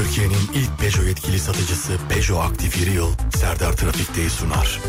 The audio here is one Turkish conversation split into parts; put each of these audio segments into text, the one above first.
Türkiye'nin ilk Peugeot yetkili satıcısı Peugeot Aktif Yıl Serdar Trafik'teyi sunar.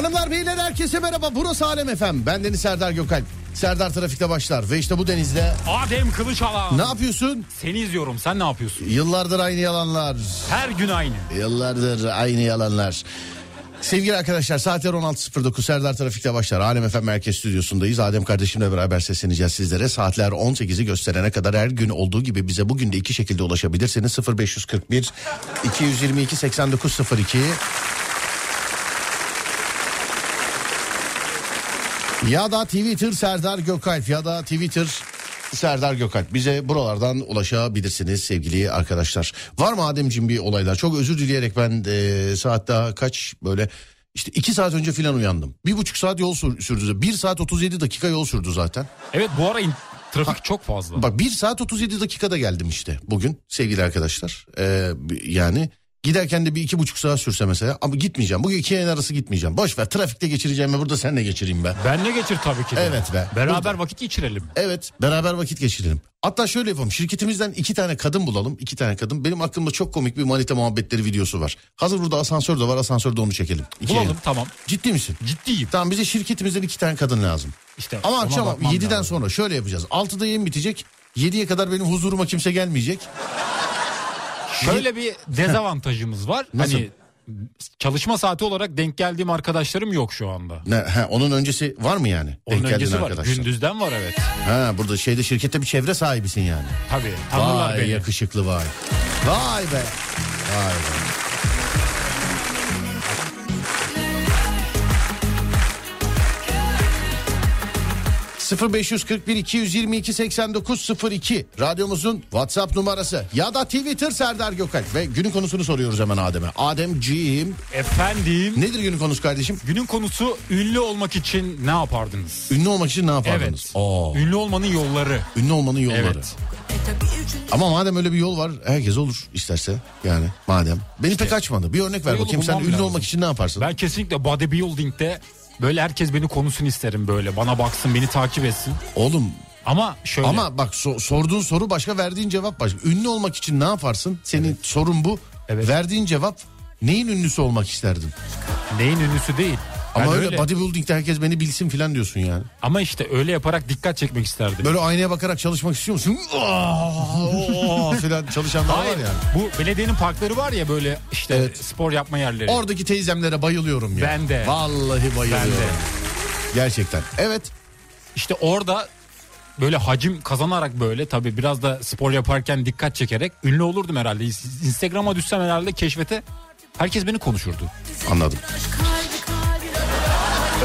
Hanımlar beyler herkese merhaba. Burası Alem Efem. Ben Deniz Serdar Gökalp. Serdar Trafik'te başlar ve işte bu denizde Adem Kılıçalan. ne yapıyorsun? Seni izliyorum sen ne yapıyorsun? Yıllardır aynı yalanlar. Her gün aynı. Yıllardır aynı yalanlar. Sevgili arkadaşlar saatler 16.09 Serdar Trafik'te başlar. Alem Efem Merkez Stüdyosu'ndayız. Adem kardeşimle beraber sesleneceğiz sizlere. Saatler 18'i gösterene kadar her gün olduğu gibi bize bugün de iki şekilde ulaşabilirsiniz. 0541 222 8902 Ya da Twitter Serdar Gökalp ya da Twitter Serdar Gökalp. Bize buralardan ulaşabilirsiniz sevgili arkadaşlar. Var mı Ademciğim bir olaylar? Çok özür dileyerek ben e, saat daha kaç böyle işte iki saat önce filan uyandım. Bir buçuk saat yol sür- sürdü. Bir saat 37 dakika yol sürdü zaten. Evet bu ara trafik çok fazla. Bak bir saat 37 dakikada geldim işte bugün sevgili arkadaşlar. Ee, yani giderken de bir iki buçuk saat sürse mesela ama gitmeyeceğim. Bugün iki yayın arası gitmeyeceğim. Boş ver trafikte geçireceğim ve burada seninle geçireyim ben. Benle geçir tabii ki de. Evet be. Beraber Burada. vakit geçirelim. Evet beraber vakit geçirelim. Hatta şöyle yapalım şirketimizden iki tane kadın bulalım. iki tane kadın. Benim aklımda çok komik bir manita muhabbetleri videosu var. Hazır burada asansör de var asansörde onu çekelim. İki Bulalım yayın. tamam. Ciddi misin? Ciddiyim. Tamam bize şirketimizden iki tane kadın lazım. İşte Ama akşam bakmam 7'den lazım. sonra şöyle yapacağız. 6'da yayın bitecek. 7'ye kadar benim huzuruma kimse gelmeyecek. Şöyle bir dezavantajımız var. Nasıl? Hani çalışma saati olarak denk geldiğim arkadaşlarım yok şu anda. Ne, he, onun öncesi var mı yani? Onun Denk öncesi var. arkadaşlar. Gündüzden var evet. Ha, burada şeyde şirkette bir çevre sahibisin yani. Tabii. Vay beni. yakışıklı vay. Vay be. Vay be. ...0541 222 8902... ...radyomuzun WhatsApp numarası... ...ya da Twitter Serdar Gökalp... ...ve günün konusunu soruyoruz hemen Adem'e. Ademciğim... Efendim ...nedir günün konusu kardeşim? günün konusu ünlü olmak için ne yapardınız? Ünlü olmak için ne yapardınız? Evet. Oo, Ünlü olmanın yolları. ünlü olmanın yolları. Evet. Ama madem öyle bir yol var herkes olur isterse yani madem. Beni pek açmadı. Bir örnek ver bakayım sen ünlü lazım. olmak için ne yaparsın? Ben kesinlikle bodybuilding'de Böyle herkes beni konusun isterim böyle. Bana baksın beni takip etsin. Oğlum Ama şöyle. ama bak so- sorduğun soru başka verdiğin cevap başka. Ünlü olmak için ne yaparsın? Senin sorun bu. Evet. Verdiğin cevap neyin ünlüsü olmak isterdin? neyin ünlüsü değil. Ama öyle, öyle- bodybuilding'de herkes beni bilsin filan diyorsun yani. Ama işte öyle yaparak dikkat çekmek isterdim. Böyle aynaya bakarak çalışmak istiyor musun? Filan çalışanlar var Hayır. yani. Bu belediyenin parkları var ya böyle işte Evet. spor yapma yerleri. Oradaki teyzemlere bayılıyorum ya. Ben de. Vallahi bayılıyorum. Ben de. Gerçekten. Evet. İşte orada böyle hacim kazanarak böyle tabii biraz da spor yaparken dikkat çekerek ünlü olurdum herhalde. Instagram'a düşsem herhalde keşfete herkes beni konuşurdu. Anladım.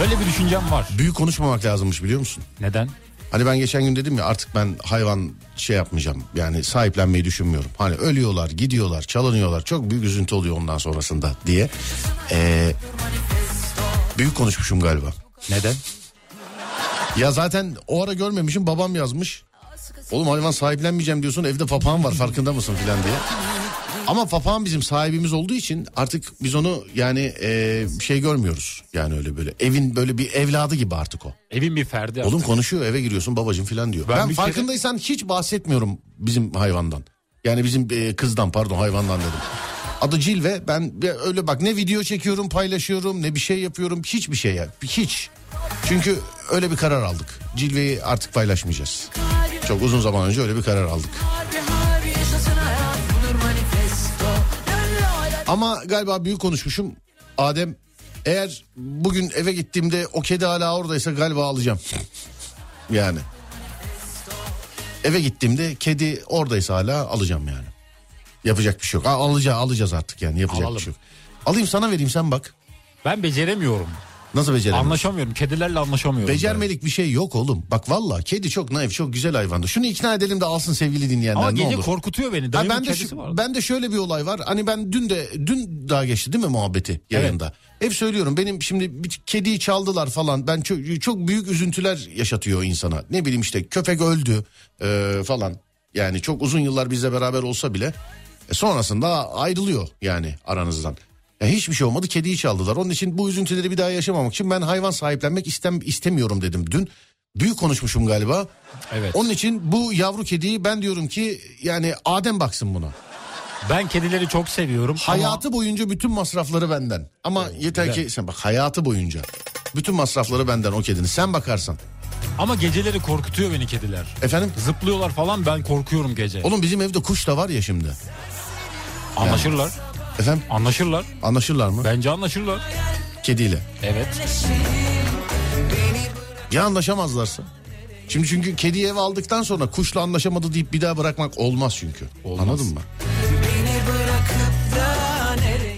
Öyle bir düşüncem var. Büyük konuşmamak lazımmış biliyor musun? Neden? Hani ben geçen gün dedim ya artık ben hayvan şey yapmayacağım. Yani sahiplenmeyi düşünmüyorum. Hani ölüyorlar, gidiyorlar, çalınıyorlar. Çok büyük üzüntü oluyor ondan sonrasında diye. Ee, büyük konuşmuşum galiba. Neden? Ya zaten o ara görmemişim babam yazmış. Oğlum hayvan sahiplenmeyeceğim diyorsun evde papağan var farkında mısın filan diye. Ama papağan bizim sahibimiz olduğu için artık biz onu yani e, şey görmüyoruz. Yani öyle böyle evin böyle bir evladı gibi artık o. Evin bir ferdi. Oğlum konuşuyor eve giriyorsun babacım filan diyor. Ben Ben, bir kere- farkındaysan hiç bahsetmiyorum bizim hayvandan. Yani bizim e, kızdan pardon hayvandan dedim. Adı Cilve ben öyle bak ne video çekiyorum paylaşıyorum ne bir şey yapıyorum hiçbir şey ya hiç. Çünkü öyle bir karar aldık. Cilve'yi artık paylaşmayacağız. Çok uzun zaman önce öyle bir karar aldık. Ama galiba büyük konuşmuşum. Adem eğer bugün eve gittiğimde o kedi hala oradaysa galiba alacağım. yani. Eve gittiğimde kedi oradaysa hala alacağım yani. Yapacak bir şey yok. Ha, alacağız, alacağız artık yani yapacak Alalım. bir şey yok. Alayım sana vereyim sen bak. Ben beceremiyorum. Nasıl beceremiyorsun? Anlaşamıyorum. Kedilerle anlaşamıyorum. Becermelik bir şey yok oğlum. Bak valla kedi çok naif çok güzel hayvandı. Şunu ikna edelim de alsın sevgili dinleyenler Ama ne gece olur. korkutuyor beni. Ha, ben de şu- ben de şöyle bir olay var. Hani ben dün de dün daha geçti değil mi muhabbeti yayında. Hep söylüyorum benim şimdi bir kediyi çaldılar falan. Ben çok, çok büyük üzüntüler yaşatıyor insana. Ne bileyim işte köpek öldü e, falan. Yani çok uzun yıllar bizle beraber olsa bile e, sonrasında ayrılıyor yani aranızdan. Ya hiçbir şey olmadı kediyi çaldılar. Onun için bu üzüntüleri bir daha yaşamamak için ben hayvan sahiplenmek istem istemiyorum dedim dün. Büyük konuşmuşum galiba. Evet. Onun için bu yavru kediyi ben diyorum ki yani Adem baksın buna. Ben kedileri çok seviyorum. ama- Hayatı boyunca bütün masrafları benden. Ama yeter ki sen bak hayatı boyunca. Bütün masrafları benden o kedinin. Sen bakarsan. Ama geceleri korkutuyor beni kediler. Efendim? Zıplıyorlar falan ben korkuyorum gece. Oğlum bizim evde kuş da var ya şimdi. Anlaşırlar. Efendim? Anlaşırlar. Anlaşırlar mı? Bence anlaşırlar. Kediyle. Evet. Ya anlaşamazlarsa? Şimdi çünkü kediyi eve aldıktan sonra kuşla anlaşamadı deyip bir daha bırakmak olmaz çünkü. Olmaz. Anladın mı?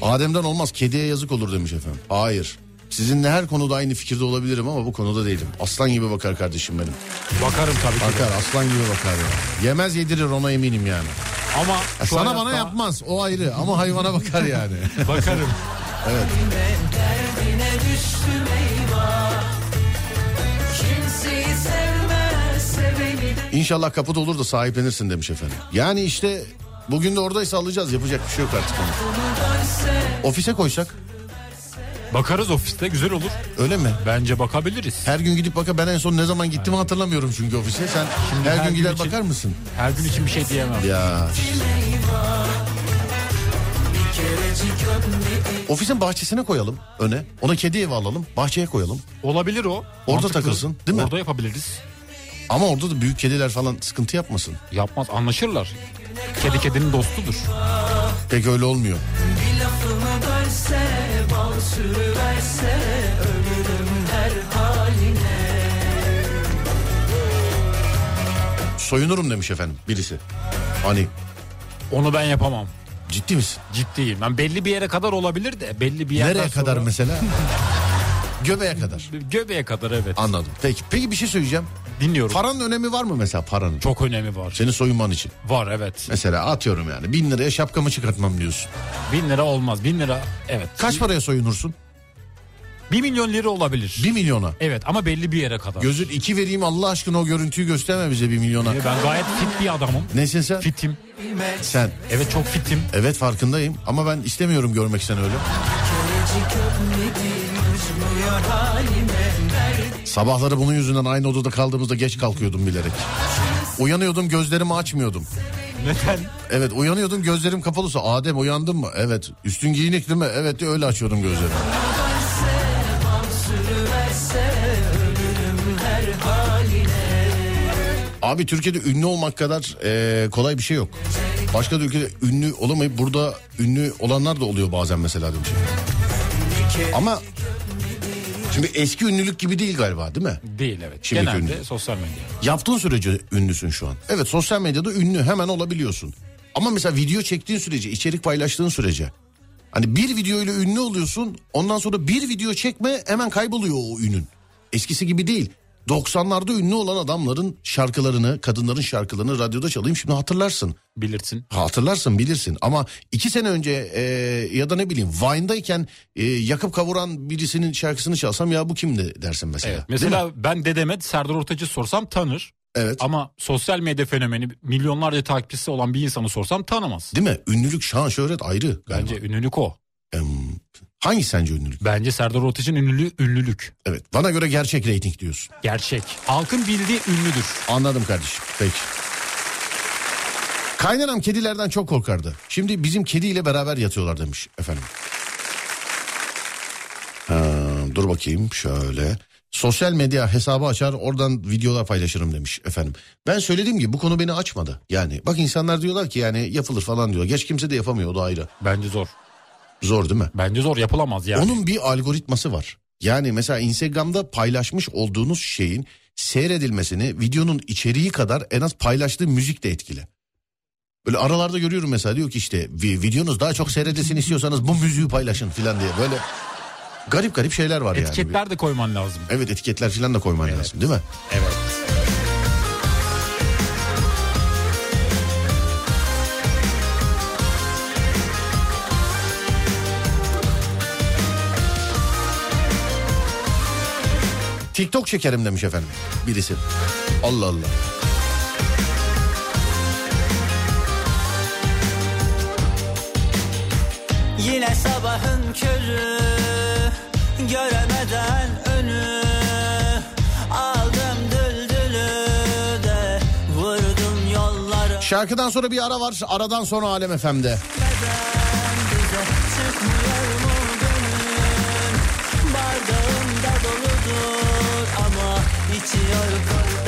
Adem'den olmaz kediye yazık olur demiş efendim. Hayır. Sizinle her konuda aynı fikirde olabilirim ama bu konuda değilim. Aslan gibi bakar kardeşim benim. Bakarım tabii ki. Bakar aslan gibi bakar ya. Yemez yedirir ona eminim yani. Ama Ya sana hayatta bana yapmaz o ayrı ama hayvana bakar yani. Bakarım. De İnşallah kapıda olur da sahiplenirsin demiş efendim. Yani işte bugün de oradaysa alacağız yapacak bir şey yok artık. onu. Ofise koysak Bakarız ofiste güzel olur. öyle mi? Bence bakabiliriz. Her gün gidip baka ben en son ne zaman gittim hatırlamıyorum çünkü ofise. Sen her, her gün gider için- bakar mısın? Her gün için bir şey diyemem. Ya. Ofisin bahçesine koyalım öne. Ona kedi evi alalım. Bahçeye koyalım. Olabilir o. Orada takılsın, değil mi? Orada yapabiliriz. Ama orada da büyük kediler falan sıkıntı yapmasın. Yapmaz anlaşırlar. Kedi kedinin dostudur. Pek öyle olmuyor. bir lafımı bölse Bal sürüverse Ölürüm her haline Soyunurum demiş efendim birisi. Hani Onu ben yapamam. ciddi misin? Ciddiyim. Ben belli bir yere kadar olabilir de belli bir yerden Nereye kadar sonra- mesela? Göbeğe kadar. Göbeğe kadar evet. Anladım. Peki, peki bir şey söyleyeceğim. Dinliyorum. Paranın önemi var mı mesela paranın? Çok önemi var. Senin soyunman için. Var evet. Mesela atıyorum yani bin liraya şapkamı çıkartmam diyorsun. Bin lira olmaz. Bin lira evet. Kaç paraya soyunursun? Bir milyon lira olabilir. Bir milyona. Evet ama belli bir yere kadar. Gözün iki vereyim Allah aşkına o görüntüyü gösterme bize bir milyona. ben gayet fit bir adamım. Nesin sen? Fitim. Sen. Evet çok fitim. Evet farkındayım ama ben istemiyorum görmek seni öyle. Sabahları bunun yüzünden aynı odada kaldığımızda geç kalkıyordum bilerek. Uyanıyordum gözlerimi açmıyordum. Neden? Evet uyanıyordum gözlerim kapalısa Adem uyandın mı? Evet. Üstün giyinik değil mi? Evet öyle açıyordum gözlerimi. Abi Türkiye'de ünlü olmak kadar e, kolay bir şey yok. Başka ülkede ünlü olamayıp burada ünlü olanlar da oluyor bazen mesela demiş. Ama şimdi eski ünlülük gibi değil galiba değil mi? Değil evet. Şimdiki Genelde ünlü. sosyal medya. Yaptığın sürece ünlüsün şu an. Evet sosyal medyada ünlü hemen olabiliyorsun. Ama mesela video çektiğin sürece, içerik paylaştığın sürece. Hani bir video ile ünlü oluyorsun. Ondan sonra bir video çekme hemen kayboluyor o ünün. Eskisi gibi değil. 90'larda ünlü olan adamların şarkılarını, kadınların şarkılarını radyoda çalayım şimdi hatırlarsın. Bilirsin. Hatırlarsın bilirsin ama iki sene önce e, ya da ne bileyim Vine'dayken e, yakıp kavuran birisinin şarkısını çalsam ya bu kimdi dersin mesela. Evet. Mesela ben dedeme Serdar Ortaç'ı sorsam tanır. Evet. Ama sosyal medya fenomeni milyonlarca takipçisi olan bir insanı sorsam tanımaz. Değil mi? Ünlülük, şan, şöhret ayrı galiba. Bence ünlülük o. Em, hangi sence ünlülük? Bence Serdar Ortaç'ın ünlülüğü ünlülük. Evet. Bana göre gerçek reyting diyorsun. Gerçek. Halkın bildiği ünlüdür. Anladım kardeşim. Peki. Kaynanam kedilerden çok korkardı. Şimdi bizim kediyle beraber yatıyorlar demiş efendim. Ha, dur bakayım şöyle. Sosyal medya hesabı açar oradan videolar paylaşırım demiş efendim. Ben söylediğim gibi bu konu beni açmadı. Yani bak insanlar diyorlar ki yani yapılır falan diyor. Geç kimse de yapamıyor o da ayrı. Bence zor. Zor değil mi? Bence zor yapılamaz yani. Onun bir algoritması var. Yani mesela Instagram'da paylaşmış olduğunuz şeyin seyredilmesini videonun içeriği kadar en az paylaştığı müzik de etkili. Böyle aralarda görüyorum mesela diyor ki işte "Vi- videonuz daha çok seyredilsin istiyorsanız bu müziği paylaşın falan diye böyle garip garip şeyler var yani. Etiketler de koyman lazım. Evet etiketler falan da koyman lazım değil mi? Evet. TikTok çekerim demiş efendim birisi. Allah Allah. Yine sabahın körü Göremeden önü Aldım düldülü de Vurdum yolları Şarkıdan sonra bir ara var. Aradan sonra Alem FM'de. bize Ama içiyor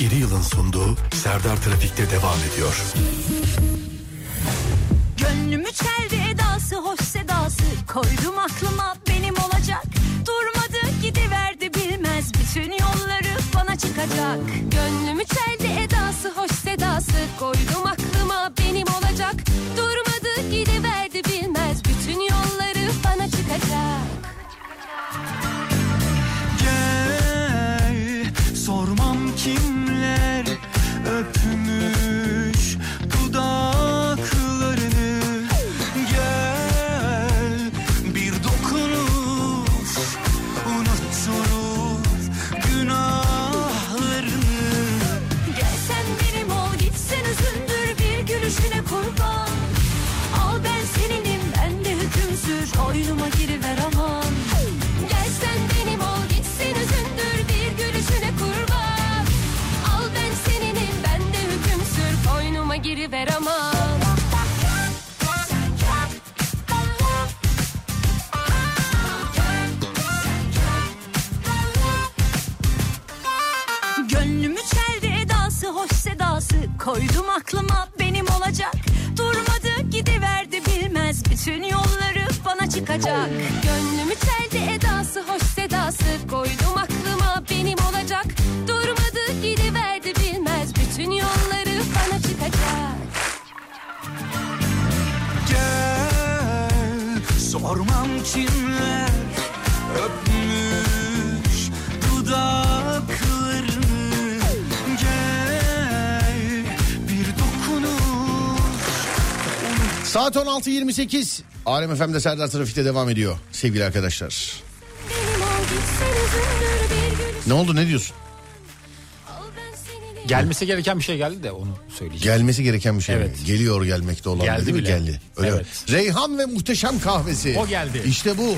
İri Yıl'ın sunduğu Serdar Trafik'te devam ediyor. Gönlümü çeldi edası hoş sedası Koydum Saat 16.28. Alem FM'de Serdar Trafik'te devam ediyor sevgili arkadaşlar. Ne oldu ne diyorsun? Gelmesi gereken bir şey geldi de onu söyleyeceğim. Gelmesi gereken bir şey mi? Evet. Geliyor gelmekte olan Geldi değil mi? bile. Geldi. Öyle mi? Evet. Reyhan ve muhteşem kahvesi. O geldi. İşte bu.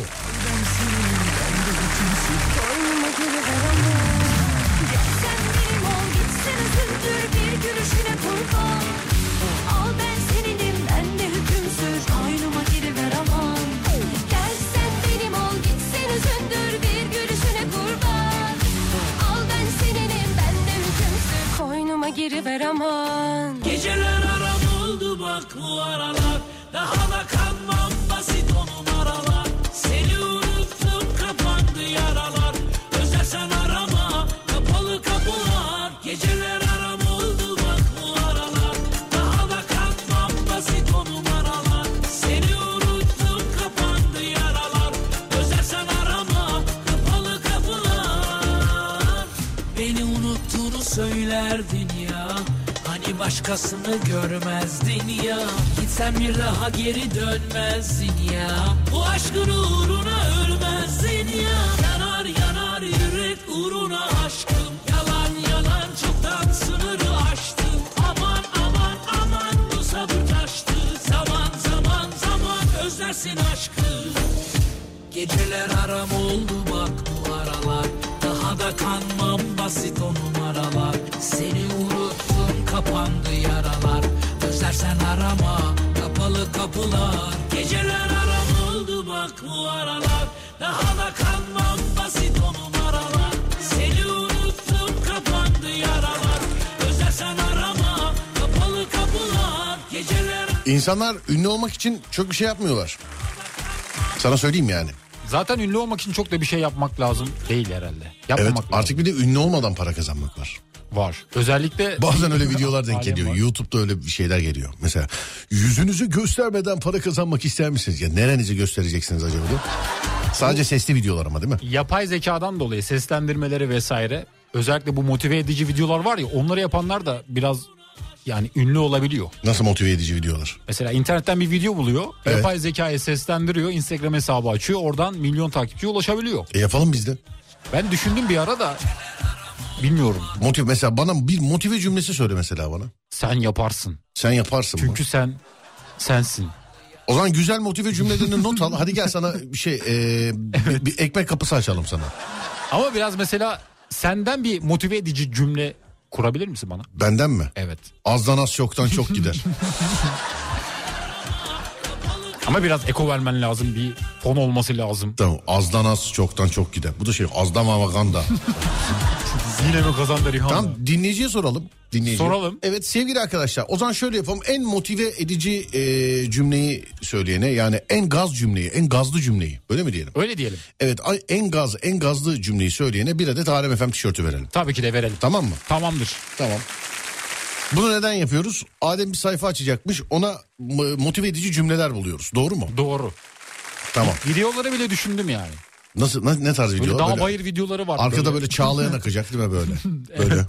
İnsanlar ünlü olmak için çok bir şey yapmıyorlar. Sana söyleyeyim yani. Zaten ünlü olmak için çok da bir şey yapmak lazım değil herhalde. Yapmamak Evet lazım. artık bir de ünlü olmadan para kazanmak var. var. Özellikle Bazen öyle videolar denk geliyor. var. YouTube'da öyle bir şeyler geliyor. Mesela yüzünüzü göstermeden para kazanmak ister misiniz? Ya nerenizi göstereceksiniz acaba? diyor. Sadece sesli videolar ama değil mi? yapay zekadan dolayı seslendirmeleri vesaire özellikle bu motive edici videolar var ya onları yapanlar da biraz yani ünlü olabiliyor. Nasıl motive edici videolar? Mesela internetten bir video buluyor. Evet. Yapay zekayı seslendiriyor. Instagram hesabı açıyor. Oradan milyon takipçiye ulaşabiliyor. E yapalım biz de. Ben düşündüm bir ara da bilmiyorum. Motive mesela bana bir motive cümlesi söyle mesela bana. Sen yaparsın. Sen yaparsın Çünkü bunu. sen sensin. O zaman güzel motive cümlelerini not al. Hadi gel sana bir şey e, bir, bir ekmek kapısı açalım sana. Ama biraz mesela senden bir motive edici cümle kurabilir misin bana? Benden mi? Evet. Azdan az çoktan çok gider. Ama biraz eko vermen lazım bir fon olması lazım. Tamam azdan az çoktan çok gider. Bu da şey azdan mavaganda. Yine mi kazandı Rihanna? tamam dinleyiciye soralım. Dinleyiciye. Soralım. Evet sevgili arkadaşlar o zaman şöyle yapalım. En motive edici e, cümleyi söyleyene yani en gaz cümleyi en gazlı cümleyi öyle mi diyelim? Öyle diyelim. Evet en gaz en gazlı cümleyi söyleyene bir adet Alem FM tişörtü verelim. Tabii ki de verelim. Tamam mı? Tamamdır. Tamam. Bunu neden yapıyoruz? Adem bir sayfa açacakmış ona motive edici cümleler buluyoruz. Doğru mu? Doğru. Tamam. Videoları bile düşündüm yani. Nasıl ne, ne tarz Böyle video? dağ Böyle- bayır videoları var. Arkada böyle çağlayan akacak değil mi böyle? Böyle.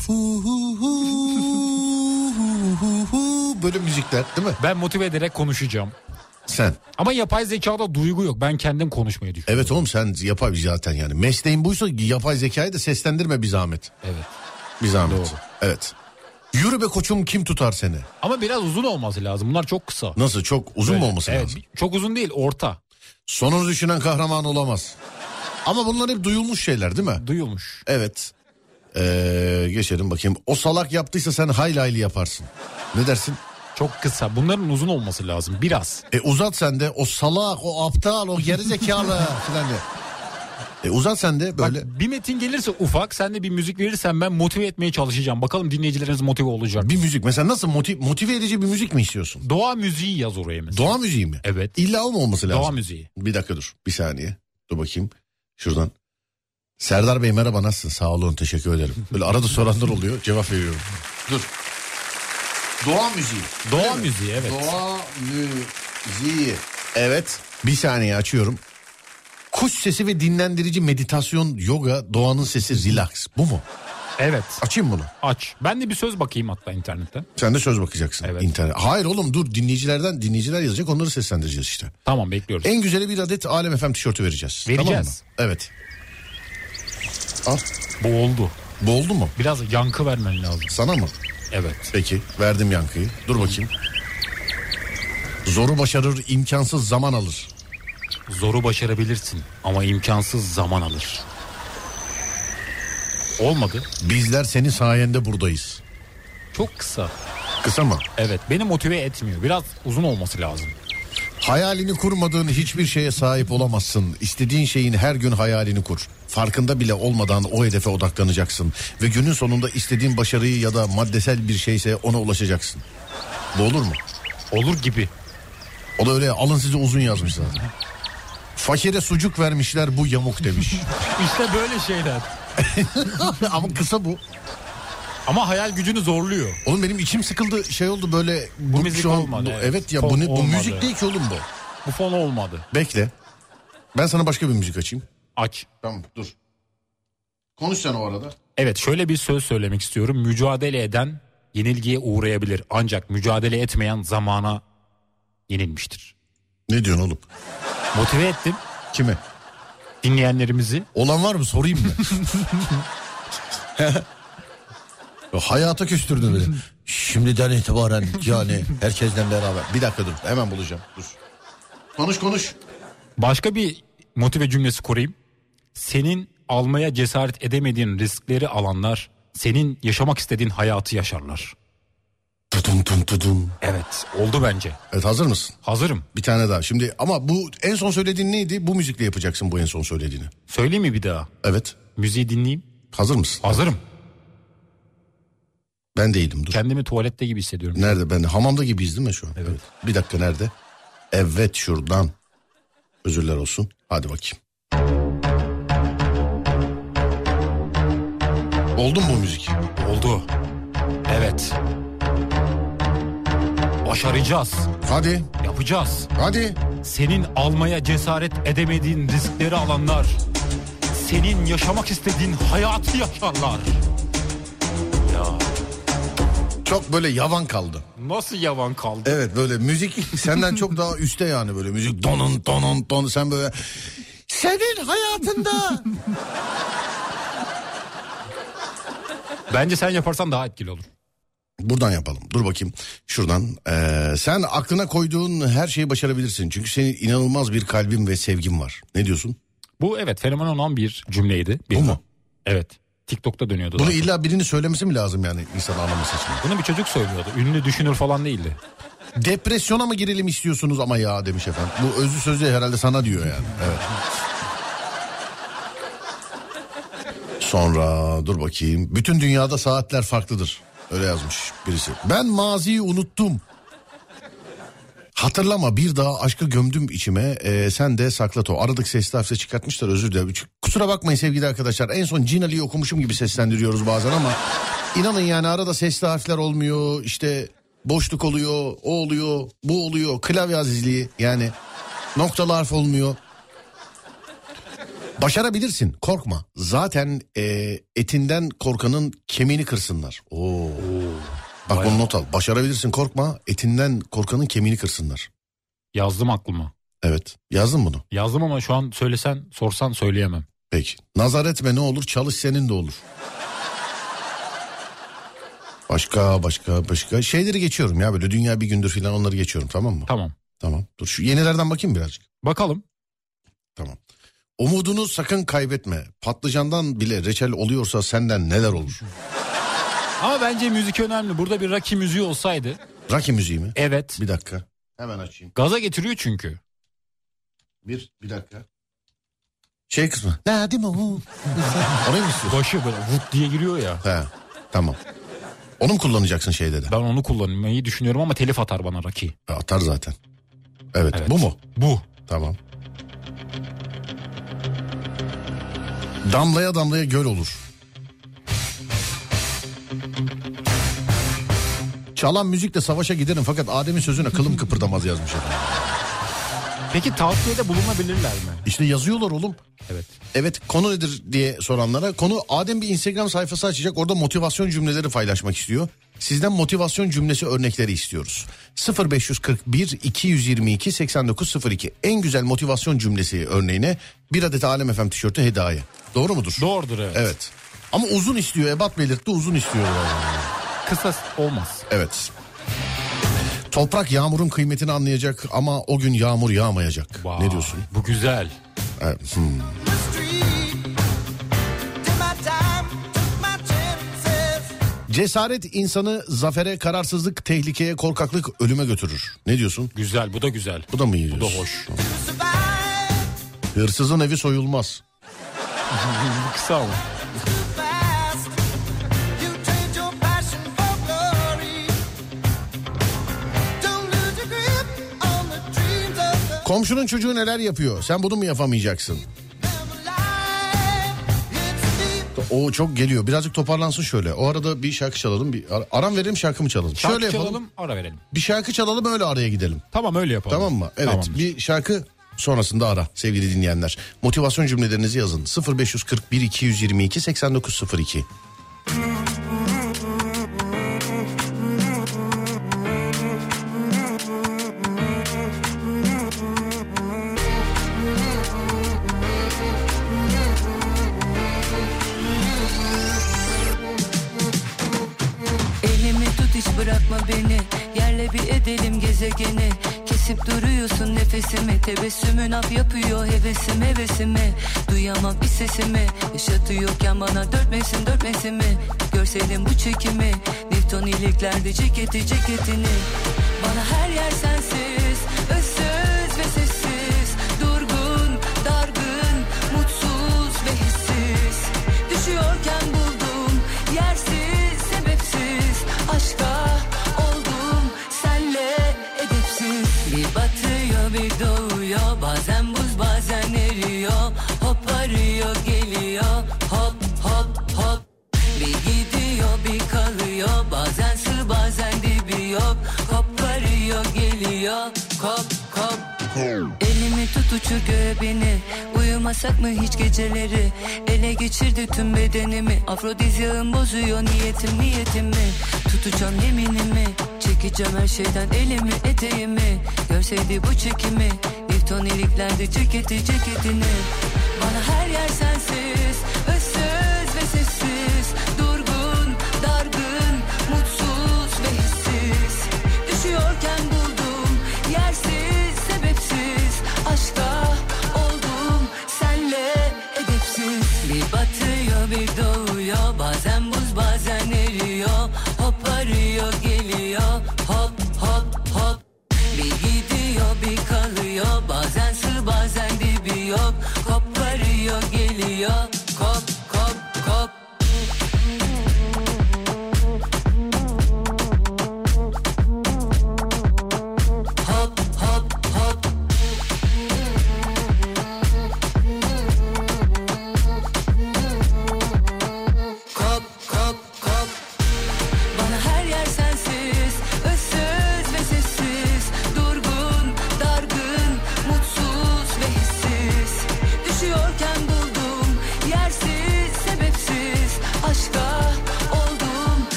böyle müzikler değil mi? Ben motive ederek konuşacağım. Sen. Ama yapay zekada duygu yok. Ben kendim konuşmayı düşünüyorum. Evet oğlum sen yapay zaten yani. Mesleğin buysa yapay zekayı da seslendirme bir zahmet. Evet. Bir zahmet. Doğru. Evet. Yürü be koçum kim tutar seni? Ama biraz uzun olması lazım. Bunlar çok kısa. Nasıl çok uzun mu Böyle. olması evet, lazım? Çok uzun değil orta. Sonunu düşünen kahraman olamaz. Ama bunlar hep duyulmuş şeyler değil mi? Duyulmuş. Evet. Ee, geçelim bakayım. O salak yaptıysa sen hayli hayli yaparsın. Ne dersin? Çok kısa. Bunların uzun olması lazım. Biraz. E uzat sen de o salak, o aptal, o gerizekalı falan diye. E uzat sen de böyle. Bak bir metin gelirse ufak sen de bir müzik verirsen ben motive etmeye çalışacağım. Bakalım dinleyicileriniz motive olacak. Bir müzik mesela nasıl motiv- motive edici bir müzik mi istiyorsun? Doğa müziği yaz oraya mesela. Doğa müziği mi? Evet. İlla o mu olması lazım? Doğa müziği. Bir dakika dur bir saniye. Dur bakayım şuradan. Serdar Bey merhaba nasılsın? Sağ olun teşekkür ederim. Böyle arada soranlar oluyor cevap veriyorum. Dur. Doğa müziği. Doğa müziği evet. Doğa müziği. Evet. Bir saniye açıyorum. Kuş sesi ve dinlendirici meditasyon, yoga, doğanın sesi, relax. Bu mu? Evet. Açayım bunu. Aç. Ben de bir söz bakayım hatta internetten. Sen de söz bakacaksın. Evet. İnternet. Hayır oğlum dur dinleyicilerden dinleyiciler yazacak onları seslendireceğiz işte. Tamam bekliyoruz. En güzeli bir adet Alem FM tişörtü vereceğiz. Vereceğiz. Tamam mı? Evet. Al. Bu oldu. Bu oldu mu? Biraz yankı vermen lazım. Sana mı? Evet. Peki verdim yankıyı. Dur bakayım. Zoru başarır imkansız zaman alır. Zoru başarabilirsin ama imkansız zaman alır. Olmadı. Bizler senin sayende buradayız. Çok kısa. Kısa mı? Evet beni motive etmiyor. Biraz uzun olması lazım. Hayalini kurmadığın hiçbir şeye sahip olamazsın. İstediğin şeyin her gün hayalini kur. Farkında bile olmadan o hedefe odaklanacaksın. Ve günün sonunda istediğin başarıyı ya da maddesel bir şeyse ona ulaşacaksın. Bu olur mu? Olur gibi. O da öyle alın size uzun yazmış zaten. Fakire sucuk vermişler bu yamuk demiş. İşte böyle şeyler. Ama kısa bu. Ama hayal gücünü zorluyor. Oğlum benim içim sıkıldı şey oldu böyle. Bu müzik olmadı, bu- evet. evet ya Fon bu, ne- bu müzik değil ki oğlum bu. Bu fon olmadı. Bekle. Ben sana başka bir müzik açayım. Aç. Tamam dur. Konuş sen o arada. Evet şöyle bir söz söylemek istiyorum. Mücadele eden yenilgiye uğrayabilir. Ancak mücadele etmeyen zamana yenilmiştir. Ne diyorsun oğlum? Motive ettim Kime? dinleyenlerimizi. Olan var mı sorayım mı? Ya Hayata küstürdün beni. Şimdiden itibaren yani herkesten beraber. Bir dakika dur hemen bulacağım dur. Konuş konuş. Başka bir motive cümlesi kurayım. Senin almaya cesaret edemediğin riskleri alanlar senin yaşamak istediğin hayatı yaşarlar. Tudum tum tudum. Evet oldu bence. Evet hazır mısın? Hazırım. Bir tane daha. Şimdi ama bu en son söylediğin neydi? Bu müzikle yapacaksın bu en son söylediğini. Söyleyeyim mi bir daha? Evet. Müziği dinleyeyim. Hazır mısın? Hazırım. Ben değilim dur. Kendimi tuvalette gibi hissediyorum. Nerede ben? Hamamda gibiyiz değil mi şu an? Evet. Bir dakika nerede? Evet şuradan. Özürler olsun. Hadi bakayım. Oldu mu bu müzik? Oldu. Evet. Başaracağız. Hadi. Yapacağız. Hadi. Senin almaya cesaret edemediğin riskleri alanlar senin yaşamak istediğin hayatı yaşarlar. Ya Çok böyle yavan kaldı. nasıl yavan kaldı? Evet böyle müzik senden çok daha üstte yani böyle müzik donun donun don sen böyle senin hayatında Bence sen yaparsan daha etkili olur. Buradan yapalım. Dur bakayım. Şuradan. Ee, sen aklına koyduğun her şeyi başarabilirsin. Çünkü senin inanılmaz bir kalbin ve sevgin var. Ne diyorsun? Bu evet fenomen olan bir cümleydi. Bir Bu mu? Evet. TikTok'ta dönüyordu. Bunu zaten. illa birinin söylemesi mi lazım yani insan anlaması için? Bunu bir çocuk söylüyordu. Ünlü düşünür falan değildi. Depresyona mı girelim istiyorsunuz ama ya demiş efendim. Bu özlü sözü herhalde sana diyor yani. Evet. Sonra dur bakayım. Bütün dünyada saatler farklıdır. Öyle yazmış birisi. Ben maziyi unuttum. Hatırlama bir daha aşkı gömdüm içime Ee, sen de saklat o. Aradık sesli harfle çıkartmışlar özür dilerim. Kusura bakmayın sevgili arkadaşlar en son Cinali'yi okumuşum gibi seslendiriyoruz bazen ama inanın yani arada sesli harfler olmuyor işte boşluk oluyor o oluyor bu oluyor klavye azizliği yani noktalı harf olmuyor. Başarabilirsin korkma zaten e, etinden korkanın kemiğini kırsınlar. Oo. Bak bunu not al başarabilirsin korkma etinden korkanın kemiğini kırsınlar. Yazdım aklıma. Evet yazdım bunu. Yazdım ama şu an söylesen sorsan söyleyemem. Peki. Nazar etme ne olur çalış senin de olur. Başka başka başka şeyleri geçiyorum ya böyle dünya bir gündür filan onları geçiyorum tamam mı? Tamam. Tamam. Dur şu yenilerden bakayım birazcık. Bakalım. Tamam. Umudunu sakın kaybetme. Patlıcandan bile reçel oluyorsa senden neler olur? Ama bence müzik önemli. Burada bir Rocky müziği olsaydı. Rocky müziği mi? Evet. Bir dakika. Hemen açayım. Gaza getiriyor çünkü. Bir, bir dakika. Şey kısmı. Mi o? Orayı mı istiyorsun? Başı böyle vut diye giriyor ya. He, tamam. Onu mu kullanacaksın şeyde de? Ben onu kullanmayı düşünüyorum ama telif atar bana Rocky. E, Atar zaten. Evet, Evet. bu mu? Bu. Tamam. Damlaya damlaya göl olur. Çalan müzikle savaşa giderim fakat Adem'in sözüne kılım kıpırdamaz yazmış efendim. Peki tavsiyede bulunabilirler mi? İşte yazıyorlar oğlum. Evet. Evet konu nedir diye soranlara konu Adem bir Instagram sayfası açacak orada motivasyon cümleleri paylaşmak istiyor. Sizden motivasyon cümlesi örnekleri istiyoruz. 0541 222 8902 en güzel motivasyon cümlesi örneğine bir adet Alem FM tişörtü hediye. Doğru mudur? Doğrudur evet. Evet. Ama uzun istiyor Ebat belirtti uzun istiyor. yani. Kısa olmaz. Evet. Toprak yağmurun kıymetini anlayacak ama o gün yağmur yağmayacak. Vay, Ne diyorsun? Bu güzel. Evet, hmm. Cesaret insanı zafere, kararsızlık, tehlikeye, korkaklık, ölüme götürür. Ne diyorsun? Güzel bu da güzel. Bu da mı iyi Bu da diyorsun? hoş. Hırsızın evi soyulmaz. Kısa ama. Komşunun çocuğu neler yapıyor? Sen bunu mu yapamayacaksın? O çok geliyor. Birazcık toparlansın şöyle. O arada bir şarkı çalalım. Bir ar- aram verelim şarkı mı çalalım? Şarkı şöyle yapalım. çalalım ara verelim. Bir şarkı çalalım öyle araya gidelim. Tamam öyle yapalım. Tamam mı? Evet. Tamamdır. Bir şarkı sonrasında ara sevgili dinleyenler. Motivasyon cümlelerinizi yazın. 0541 222 8902. Elimi tut hiç bırakma beni Yerle bir edelim gezegeni Kesip duruyorsun nefesimi Tebessümün af yapıyor hevesim hevesimi Duyamam bir sesimi Yaşatıyorken bana dört mevsim dört mevsimi. Görselim bu çekimi Newton iliklerde ceketi ceketini. Bana her Elimi tut uçur göğe beni Uyumasak mı hiç geceleri? Ele geçirdi tüm bedenimi. Afrodizyağım bozuyor niyetim niyetimi Tutacağım yeminimi. Çekeceğim her şeyden elimi eteğimi. Görseydi bu çekimi. Newton iliklerde ceketi ceketini. Bana her yer sensiz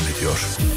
Trafik'te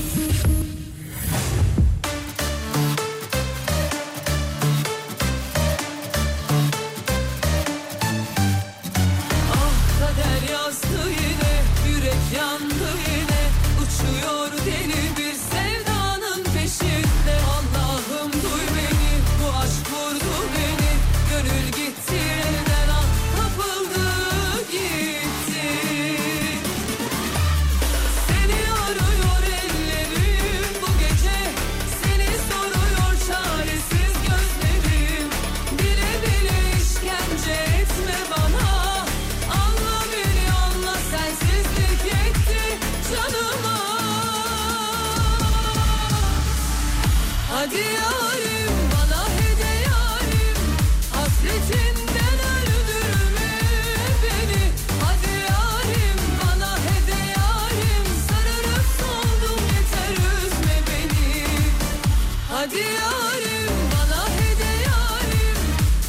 Hadi yarim bana hede yarim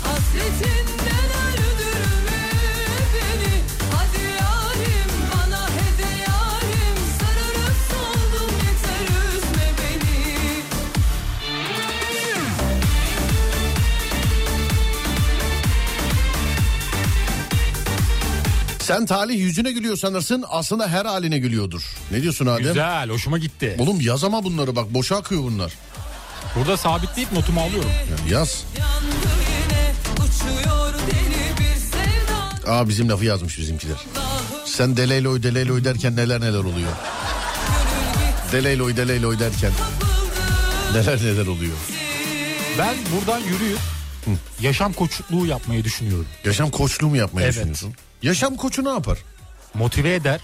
Hasretinden öldürme beni Hadi yarim bana hede yarim Sararıp soldum yeter üzme beni Sen talih yüzüne gülüyor sanırsın aslında her haline gülüyordur. Ne diyorsun Adem? Güzel hoşuma gitti. Oğlum yaz ama bunları bak boşa akıyor bunlar. Burada sabitleyip notumu alıyorum. Yaz. Aa bizim lafı yazmış bizimkiler. Sen deleyloy deleyloy derken neler neler oluyor. Deleyloy deleyloy derken neler neler oluyor. Ben buradan yürüyüp yaşam koçluğu yapmayı düşünüyorum. Yaşam koçluğu mu yapmayı Evet. düşünüyorsun? Yaşam koçu ne yapar? Motive eder.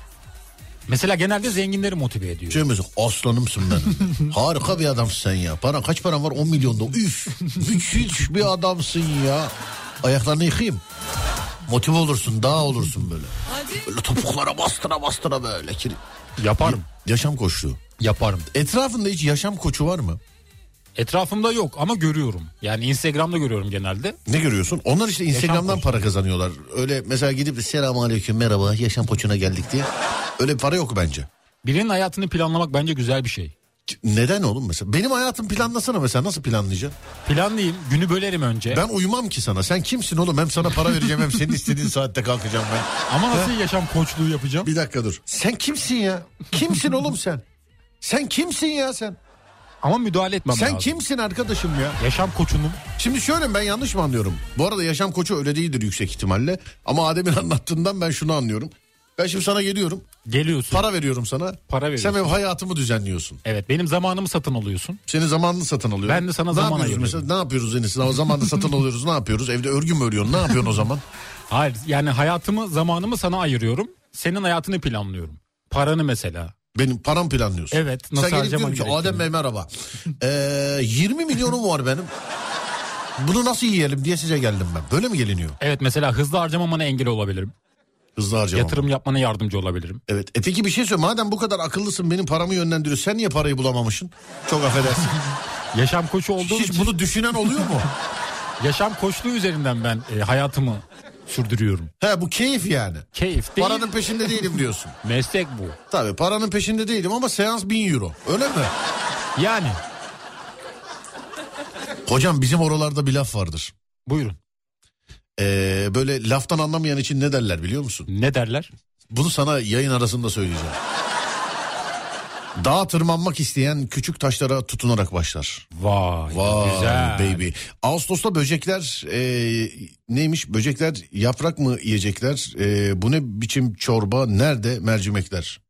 Mesela genelde zenginleri motive ediyor. Şey mesela aslanımsın benim. Harika bir adamsın sen ya. Para kaç paran var? 10 milyonda. Üf. Müthiş bir adamsın ya. Ayaklarını yıkayayım. Motive olursun, daha olursun böyle. Böyle topuklara bastıra bastıra böyle. Yaparım. Yaşam koçluğu. Yaparım. Etrafında hiç yaşam koçu var mı? Etrafımda yok ama görüyorum. Yani Instagram'da görüyorum genelde. Ne görüyorsun? Onlar işte Instagram'dan para kazanıyorlar. Öyle mesela gidip de selamun aleyküm merhaba yaşam koçuna geldik diye. Öyle bir para yok bence. Birinin hayatını planlamak bence güzel bir şey. Neden oğlum mesela? Benim hayatım planlasana mesela nasıl planlayacaksın? Planlayayım, günü bölerim önce. Ben uyumam ki sana. Sen kimsin oğlum? Hem sana para vereceğim hem senin istediğin saatte kalkacağım ben. Ama nasıl yaşam koçluğu yapacağım? Bir dakika dur. Sen kimsin ya? Kimsin oğlum sen? Sen kimsin ya sen? Ama müdahale etmem Sen lazım. kimsin arkadaşım ya? Yaşam koçunun Şimdi şöyle ben yanlış mı anlıyorum? Bu arada yaşam koçu öyle değildir yüksek ihtimalle. Ama Adem'in anlattığından ben şunu anlıyorum. Ben şimdi sana geliyorum. geliyorsun. Para veriyorum sana. Para Sen veriyorsun. benim hayatımı düzenliyorsun. Evet benim zamanımı satın alıyorsun. Senin zamanını satın alıyorum. Ben de sana ne zaman ayırıyorum. mesela? Ne yapıyoruz Enis? O zamanını satın alıyoruz. Ne yapıyoruz? Evde örgü mü örüyorsun? Ne yapıyorsun o zaman? Hayır yani hayatımı zamanımı sana ayırıyorum. Senin hayatını planlıyorum. Paranı mesela. Benim param planlıyorsun. Evet, nasıl Sen gelip diyorsun ki Adem. Bey merhaba. Ee, 20 milyonum var benim. Bunu nasıl yiyelim diye size geldim ben. Böyle mi geliniyor? Evet mesela hızlı harcamamana engel olabilirim. Hızlı harcamam. Yatırım yapmana yardımcı olabilirim. Evet. E peki bir şey söyle. Madem bu kadar akıllısın benim paramı yönlendiriyorsun. Sen niye parayı bulamamışsın? Çok affedersin. Yaşam koçu olduğum Hiç için bunu düşünen oluyor mu? yaşam koçluğu üzerinden ben e, hayatımı sürdürüyorum. He bu keyif yani. Keyif değil. Paranın peşinde değilim diyorsun. Meslek bu. Tabii paranın peşinde değilim ama seans 1000 euro. Öyle mi? Yani Hocam bizim oralarda bir laf vardır. buyurun. Ee, böyle laftan anlamayan için ne derler biliyor musun? Ne derler? Bunu sana yayın arasında söyleyeceğim. Dağa tırmanmak isteyen küçük taşlara tutunarak başlar. Vay, Vay güzel. baby. Ağustos'ta böcekler e, neymiş? Böcekler yaprak mı yiyecekler? E, bu ne biçim çorba? Nerede mercimekler?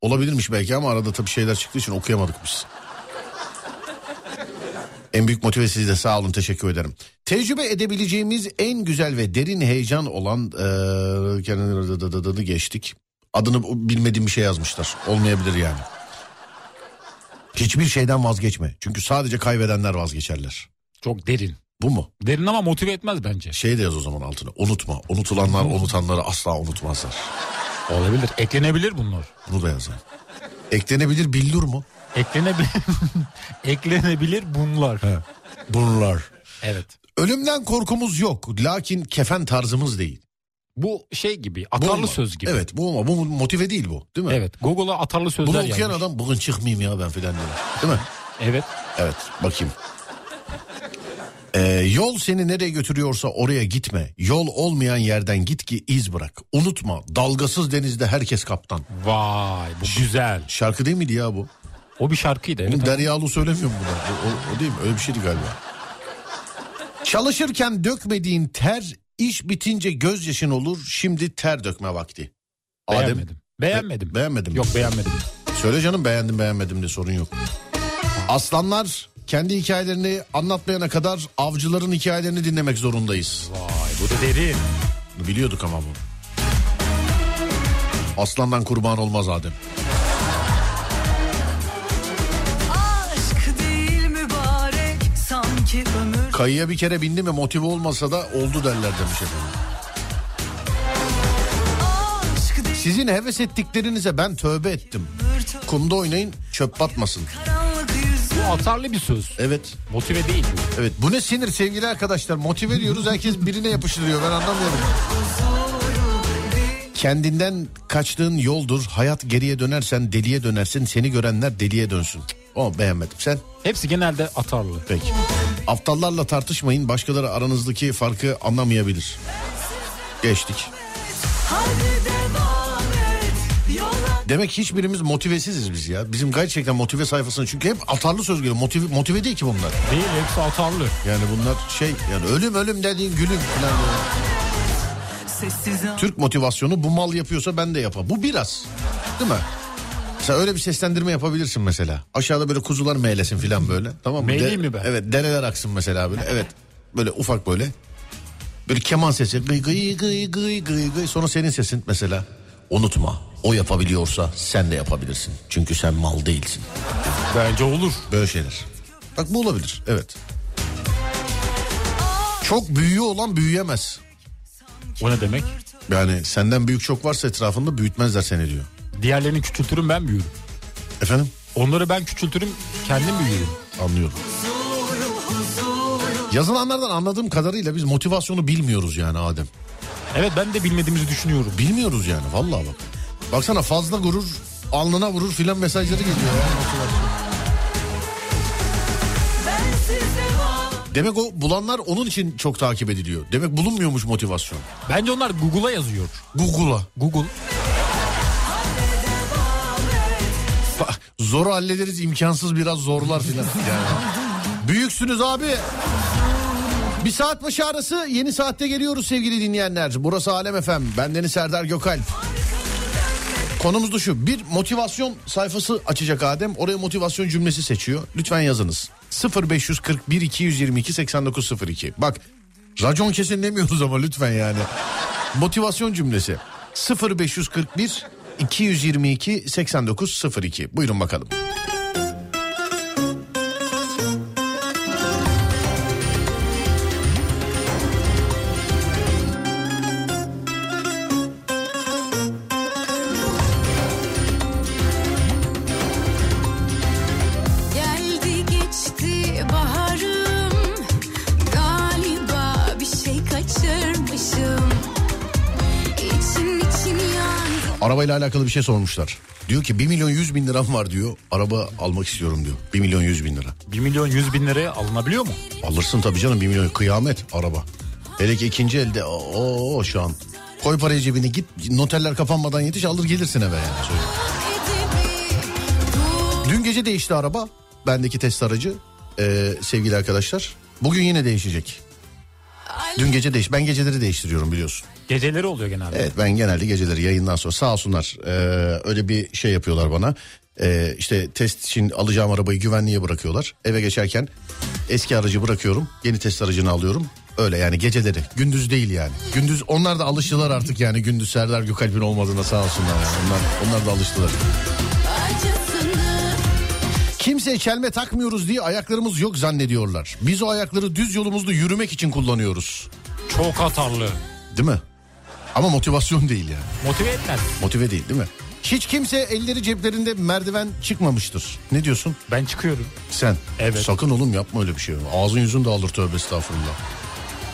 Olabilirmiş belki ama arada tabii şeyler çıktığı için okuyamadık biz. En büyük motive siz de sağ olun teşekkür ederim. Tecrübe edebileceğimiz en güzel ve derin heyecan olan kendini geçtik. Adını bilmediğim bir şey yazmışlar. Olmayabilir yani. Hiçbir şeyden vazgeçme. Çünkü sadece kaybedenler vazgeçerler. Çok derin. Bu mu? Derin ama motive etmez bence. Şey de yaz o zaman altına. Unutma. Unutulanlar unutanları asla unutmazlar. Olabilir. Eklenebilir bunlar. Bunu da yazın. Eklenebilir billur mu? Eklenebilir. Eklenebilir bunlar. Bunlar. Evet. Ölümden korkumuz yok. Lakin kefen tarzımız değil. Bu şey gibi atarlı olma. söz gibi. Evet bu ama bu motive değil bu değil mi? Evet Google'a atarlı sözler Bunu okuyan yazmış. adam bugün çıkmayayım ya ben filan diyor. Değil mi? Evet. Evet bakayım. Ee, yol seni nereye götürüyorsa oraya gitme. Yol olmayan yerden git ki iz bırak. Unutma dalgasız denizde herkes kaptan. Vay bu güzel. Şarkı değil miydi ya bu? O bir şarkıydı evet. Bunu Deryalı söylemiyor mu bunu? O, o- o değil mi? Öyle bir şeydi galiba. Çalışırken dökmediğin ter iş bitince gözyaşın olur. Şimdi ter dökme vakti. Adem Beğenmedim. Beğenmedim. Be- beğenmedin mi? Yok beğenmedim. Söyle canım beğendim beğenmedim de sorun yok. Aslanlar kendi hikayelerini anlatmayana kadar avcıların hikayelerini dinlemek zorundayız. Vay bu da derin. Biliyorduk ama bunu. Aslandan kurban olmaz Adem. Aşk değil mübarek sanki ömür Kayıya bir kere bindi mi motive olmasa da oldu derler demiş efendim. Sizin heves ettiklerinize ben tövbe ettim. Kumda oynayın çöp batmasın. Bu atarlı bir söz. Evet. Motive değil. Evet bu ne sinir sevgili arkadaşlar motive diyoruz herkes birine yapıştırıyor ben anlamıyorum. Kendinden kaçtığın yoldur hayat geriye dönersen deliye dönersin seni görenler deliye dönsün. O beğenmedim sen Hepsi genelde atarlı. peki. Aptallarla tartışmayın başkaları aranızdaki farkı anlamayabilir. Geçtik. Demek hiçbirimiz motivesiziz biz ya. Bizim gerçekten motive sayfasını çünkü hep atarlı söz geliyor. Motive, motive değil ki bunlar. Değil hepsi atarlı. Yani bunlar şey yani ölüm ölüm dediğin gülüm falan. Türk motivasyonu bu mal yapıyorsa ben de yapar. Bu biraz. Değil mi? Sen öyle bir seslendirme yapabilirsin mesela. Aşağıda böyle kuzular meylesin falan böyle. Tamam mı? Meyleyeyim mi ben? Evet dereler aksın mesela böyle. Evet. Böyle ufak böyle. Böyle keman sesi. Gıy gıy gıy gıy gıy gıy. Sonra senin sesin mesela. Unutma. O yapabiliyorsa sen de yapabilirsin. Çünkü sen mal değilsin. Bence olur. Böyle şeyler. Bak bu olabilir. Evet. Çok büyüğü olan büyüyemez. O ne demek? Yani senden büyük çok varsa etrafında büyütmezler seni diyor. Diğerlerini küçültürüm ben büyürüm. Efendim? Onları ben küçültürüm kendim büyürüm. Anlıyorum. Yazılanlardan anladığım kadarıyla biz motivasyonu bilmiyoruz yani Adem. Evet ben de bilmediğimizi düşünüyorum. Bilmiyoruz yani vallahi bak. Baksana fazla gurur alnına vurur filan mesajları geliyor Demek o bulanlar onun için çok takip ediliyor. Demek bulunmuyormuş motivasyon. Bence onlar Google'a yazıyor. Google'a. Google. Zoru hallederiz imkansız biraz zorlar filan. Yani. Büyüksünüz abi. Bir saat başı arası yeni saatte geliyoruz sevgili dinleyenler. Burası Alem FM. Ben Deniz Serdar Gökalp. Konumuz da şu. Bir motivasyon sayfası açacak Adem. Oraya motivasyon cümlesi seçiyor. Lütfen yazınız. 0541 222 8902. Bak racon kesin demiyoruz ama lütfen yani. Motivasyon cümlesi. 0541 222 8902. Buyurun bakalım. Arabayla alakalı bir şey sormuşlar. Diyor ki 1 milyon 100 bin liram var diyor. Araba almak istiyorum diyor. 1 milyon 100 bin lira. 1 milyon 100 bin liraya alınabiliyor mu? Alırsın tabii canım 1 milyon kıyamet araba. Hele ki ikinci elde o şu an. Koy parayı cebine git noterler kapanmadan yetiş alır gelirsin eve yani. edebi Dün gece değişti araba. Bendeki test aracı ee, sevgili arkadaşlar. Bugün yine değişecek. Dün gece değiş. Ben geceleri değiştiriyorum biliyorsun. Geceleri oluyor genelde. Evet ben genelde geceleri yayından sonra sağ olsunlar ee, öyle bir şey yapıyorlar bana. Ee, işte test için alacağım arabayı güvenliğe bırakıyorlar. Eve geçerken eski aracı bırakıyorum. Yeni test aracını alıyorum. Öyle yani geceleri. Gündüz değil yani. Gündüz onlar da alıştılar artık yani gündüz Serdar Gökalp'in olmadığına sağ olsunlar. Yani. Onlar, onlar da alıştılar. Kimseye çelme takmıyoruz diye ayaklarımız yok zannediyorlar. Biz o ayakları düz yolumuzda yürümek için kullanıyoruz. Çok atarlı. Değil mi? Ama motivasyon değil yani. Motive etmez. Motive değil değil mi? Hiç kimse elleri ceplerinde merdiven çıkmamıştır. Ne diyorsun? Ben çıkıyorum. Sen. Evet. Sakın oğlum yapma öyle bir şey. Ağzın yüzün dağılır tövbe estağfurullah.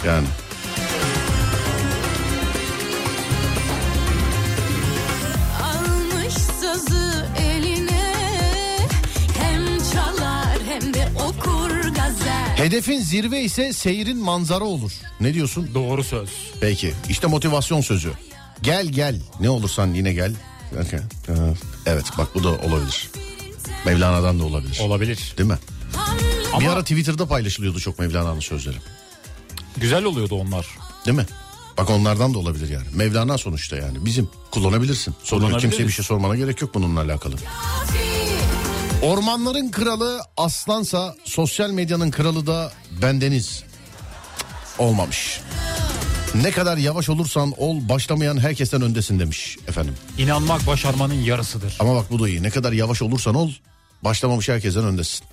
Yani. Hedefin zirve ise seyrin manzara olur. Ne diyorsun? Doğru söz. Peki işte motivasyon sözü. Gel gel ne olursan yine gel. Okey. Evet bak bu da olabilir. Mevlana'dan da olabilir. Olabilir. Değil mi? Bir Ama ara Twitter'da paylaşılıyordu çok Mevlana'nın sözleri. güzel oluyordu onlar. Değil mi? Bak onlardan da olabilir yani. Mevlana sonuçta yani. Bizim kullanabilirsin. Sonra kimseye bir şey sormana gerek yok bununla alakalı. Ormanların kralı aslansa sosyal medyanın kralı da bendeniz. Olmamış. Ne kadar yavaş olursan ol başlamayan herkesten öndesin demiş efendim. İnanmak başarmanın yarısıdır. Ama bak bu da iyi. Ne kadar yavaş olursan ol başlamamış herkesten öndesin.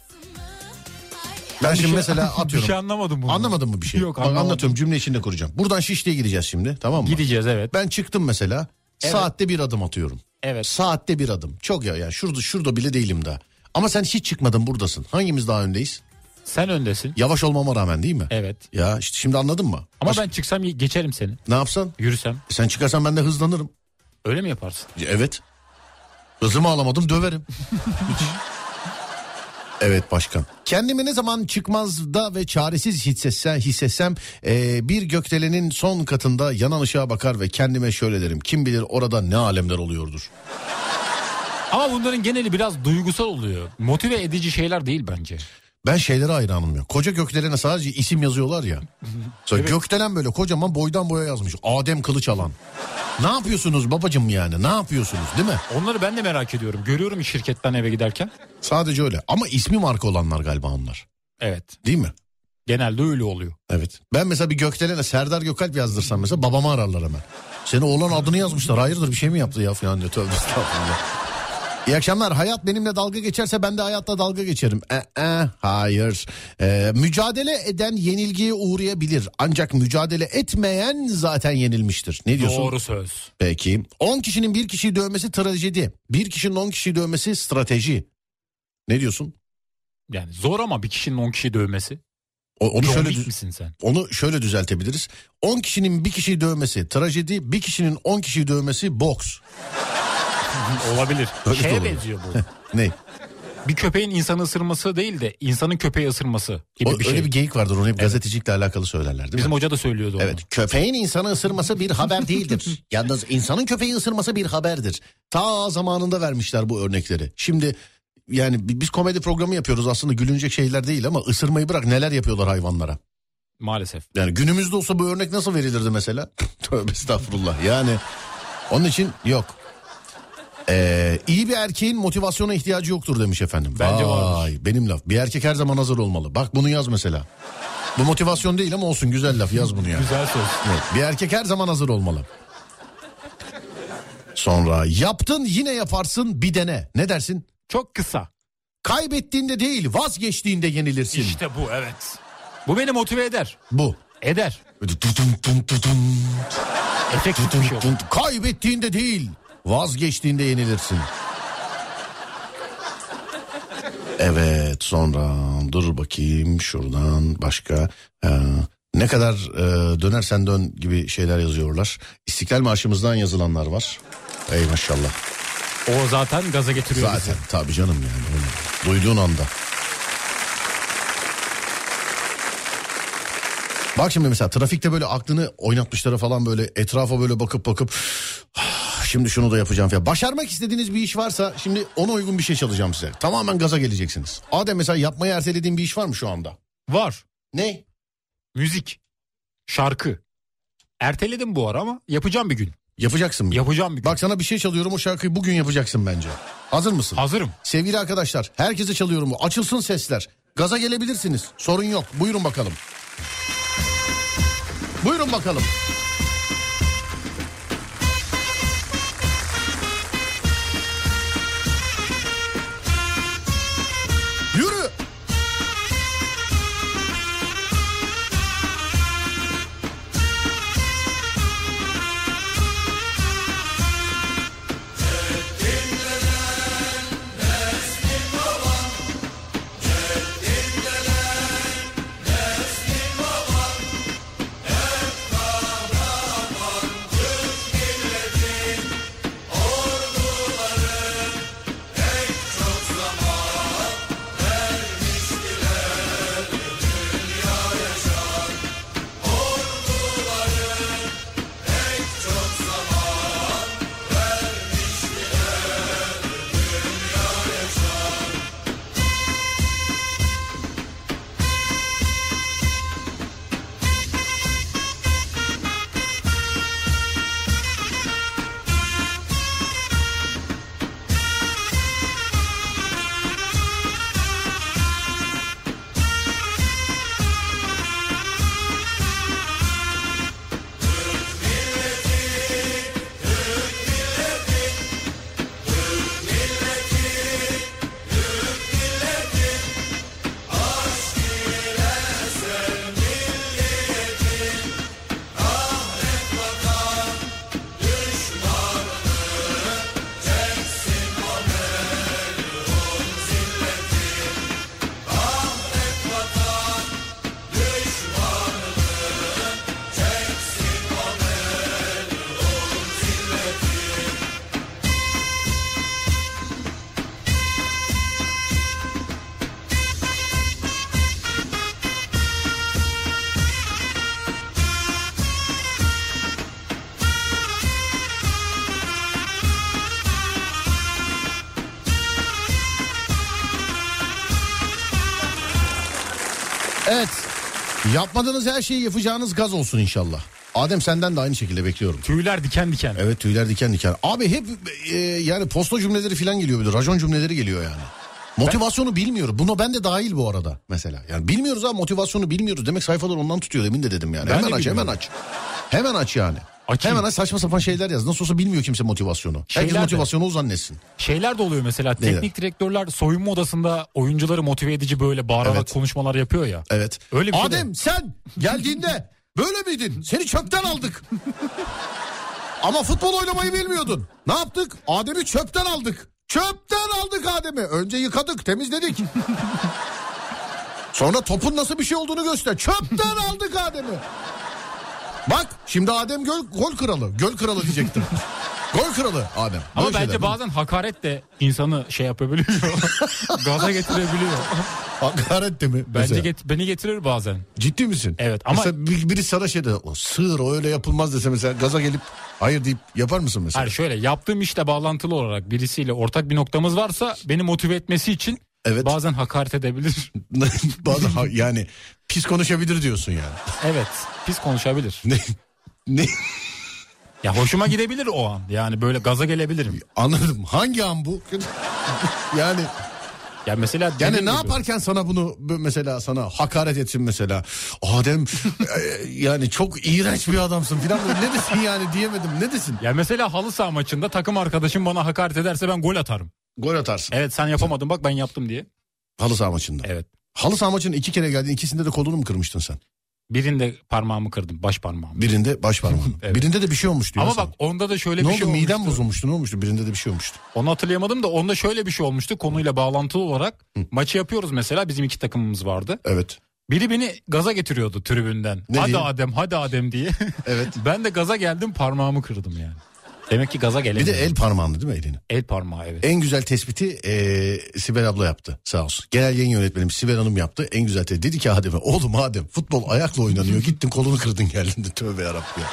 Ben şimdi şey- mesela bir atıyorum. şey anlamadım bunu. Anlamadın mı bir şey? Yok, Bak anlamadım. anlatıyorum cümle içinde kuracağım. Buradan Şişli'ye gideceğiz şimdi tamam mı? Gideceğiz evet. Ben çıktım mesela. Evet. Saatte bir adım atıyorum. Evet. Saatte bir adım. Çok ya yani şurada şurada bile değilim daha. Ama sen hiç çıkmadın buradasın. Hangimiz daha öndeyiz? Sen öndesin. Yavaş olmama rağmen değil mi? Evet. Ya işte şimdi anladın mı? Ama Baş- ben çıksam geçerim seni. Ne yapsan? Yürüsem. E Sen çıkarsan ben de hızlanırım. Öyle mi yaparsın? E, Evet. Hızımı alamadım döverim. evet başkan. Kendimi ne zaman çıkmazda ve çaresiz hissetsem, hissetsem e, bir gökdelenin son katında yanan ışığa bakar ve kendime şöyle derim. Kim bilir orada ne alemler oluyordur. Ama bunların geneli biraz duygusal oluyor. Motive edici şeyler değil bence. Ben şeylere hayranım ya. Koca gökdelene sadece isim yazıyorlar ya. Sonra Gökdelen böyle kocaman boydan boya yazmış. Adem Kılıçalan. Ne yapıyorsunuz babacım yani? Ne yapıyorsunuz değil mi? Onları ben de merak ediyorum. Görüyorum şirketten eve giderken. Sadece öyle. Ama ismi marka olanlar galiba onlar. Evet. Değil mi? Genelde öyle oluyor. Evet. Ben mesela bir Gökdelen'e Serdar Gökalp yazdırsam mesela babamı ararlar hemen. Seni oğlan adını yazmışlar. Hayırdır bir şey mi yaptı ya falan diyor. Tövbe estağfurullah. İyi akşamlar. Hayat benimle dalga geçerse ben de hayatla dalga geçerim. E, e, hayır. E, mücadele eden yenilgiye uğrayabilir. Ancak mücadele etmeyen zaten yenilmiştir. Ne diyorsun? Doğru söz. Peki. 10 kişinin bir kişiyi dövmesi trajedi. Bir kişinin 10 kişiyi dövmesi strateji. Ne diyorsun? Yani zor ama bir kişinin 10 kişi dövmesi. O- onu John şöyle düz- misin sen? onu şöyle düzeltebiliriz. 10 kişinin bir kişiyi dövmesi trajedi, bir kişinin 10 kişiyi dövmesi boks. Olabilir. Öyle Şeye olabilir. benziyor bu. Ne? bir köpeğin insanı ısırması değil de insanın köpeği ısırması gibi O, bir şey. Öyle bir geyik vardır onu hep gazetecilikle alakalı söylerler değil Bizim mi? hoca da söylüyordu onu. Evet köpeğin insanı ısırması bir haber değildir. Yalnız insanın köpeği ısırması bir haberdir. Ta zamanında vermişler bu örnekleri. Şimdi yani bi- biz komedi programı yapıyoruz aslında gülünecek şeyler değil ama ısırmayı bırak neler yapıyorlar hayvanlara. Maalesef. Yani günümüzde olsa bu örnek nasıl verilirdi mesela? Tövbe estağfurullah yani onun için yok. Ee, iyi bir erkeğin motivasyona ihtiyacı yoktur demiş efendim. Bence Vay. Benim laf. Bir erkek her zaman hazır olmalı. Bak bunu yaz mesela. Bu motivasyon değil ama olsun güzel laf yaz bunu yani. Güzel söz. Evet, bir erkek her zaman hazır olmalı. Sonra yaptın yine yaparsın bir dene. Ne dersin? Çok kısa. Kaybettiğinde değil vazgeçtiğinde yenilirsin. İşte bu evet. Bu beni motive eder. Bu. Eder. Tun- Kaybettiğinde değil, vazgeçtiğinde yenilirsin. Evet sonra dur bakayım şuradan başka Ee, ne kadar e, dönersen dön gibi şeyler yazıyorlar. İstiklal Marşımızdan yazılanlar var. Ey maşallah. O zaten gaza getiriyor Zaten tabii canım yani. Duyduğun anda. Bak şimdi mesela trafikte böyle aklını oynatmışlara falan böyle etrafa böyle bakıp bakıp "Ah, şimdi şunu da yapacağım falan. Başarmak istediğiniz bir iş varsa şimdi ona uygun bir şey çalacağım size. Tamamen gaza geleceksiniz. Adem mesela yapmayı ertelediğin bir iş var mı şu anda? Var. Ne? Müzik. Şarkı. Erteledim bu ara ama yapacağım bir gün. Yapacaksın mı? Yapacağım bir gün. Bak sana bir şey çalıyorum o şarkıyı bugün yapacaksın bence. Hazır mısın? Hazırım. Sevgili arkadaşlar herkese çalıyorum bu. Açılsın sesler. Gaza gelebilirsiniz. Sorun yok. Buyurun bakalım. Buyurun bakalım. Yapmadığınız her şeyi yapacağınız gaz olsun inşallah. Adem senden de aynı şekilde bekliyorum. Tüyler diken diken. Evet tüyler diken diken. Abi hep e, yani posta cümleleri falan geliyor böyle racon cümleleri geliyor yani. Motivasyonu bilmiyorum. Buna ben de dahil bu arada mesela. Yani bilmiyoruz ama motivasyonu bilmiyoruz. Demek sayfalar ondan tutuyor demin de dedim yani. Ben hemen de aç hemen aç. Hemen aç yani. Açayım. Hemen aç saçma sapan şeyler yaz. Nasıl olsa bilmiyor kimse motivasyonu. Herkes Şeyler de. motivasyonu o zannetsin. Şeyler de oluyor mesela Neler? teknik direktörler soyunma odasında oyuncuları motive edici böyle bağırarak Evet. konuşmalar yapıyor ya. Evet. Öyle bir şey Adem sen geldiğinde böyle miydin? Seni çöpten aldık. Ama futbol oynamayı bilmiyordun. Ne yaptık? Adem'i çöpten aldık. Çöpten aldık Adem'i. Önce yıkadık, temizledik. Sonra topun nasıl bir şey olduğunu göster. Çöpten aldık Adem'i. Bak şimdi Adem göl, gol kralı. Göl kralı diyecektim. gol kralı Adem. Ama Böyle bence şeyler. bazen hakaret de insanı şey yapabiliyor. Gaza getirebiliyor. Hakaret de mi? Bence mesela? get- beni getirir bazen. Ciddi misin? Evet, ama- Mesela bir- biri sana şey de o sığır o öyle yapılmaz dese mesela gaza gelip hayır deyip yapar mısın mesela? Hayır şöyle yaptığım işle bağlantılı olarak birisiyle ortak bir noktamız varsa beni motive etmesi için Evet. bazen hakaret edebilir. Bazen ha- yani pis konuşabilir diyorsun yani. evet pis konuşabilir. Ne ne Ya hoşuma gidebilir o an. Yani böyle gaza gelebilirim. anladım. Hangi an bu? yani Ya mesela yani ne gibi- yaparken sana bunu bu mesela sana hakaret etsin mesela. Adem e, yani çok iğrenç bir adamsın falan ne desin yani diyemedim. Ne desin? Ya mesela halı saha maçında takım arkadaşım bana hakaret ederse ben gol atarım. Gol atarsın. Evet sen yapamadın bak ben yaptım diye. Halı saha maçında. Evet. Halı saha maçına iki kere geldin. ikisinde de kolunu mu kırmıştın sen? Birinde parmağımı kırdım baş parmağımı. Birinde baş parmağını. Evet. Birinde de bir şey olmuştu. Ama sana. bak onda da şöyle ne bir oldu şey olmuştu. midem bozulmuştu ne olmuştu birinde de bir şey olmuştu. Onu hatırlayamadım da onda şöyle bir şey olmuştu. Konuyla bağlantılı olarak maçı yapıyoruz mesela bizim iki takımımız vardı. Evet. Biri beni gaza getiriyordu tribünden. Ne hadi diye? Adem hadi Adem diye. Evet. ben de gaza geldim parmağımı kırdım yani. Demek ki gaza Bir gelemedim. de el parmağında değil mi elini? El parmağı evet. En güzel tespiti eee Sibel abla yaptı sağ olsun. Genel yayın yönetmenim Sibel Hanım yaptı. En güzel tespiti. Dedi ki Adem'e oğlum Adem futbol ayakla oynanıyor. Gittin kolunu kırdın geldin de tövbe yarabbim ya.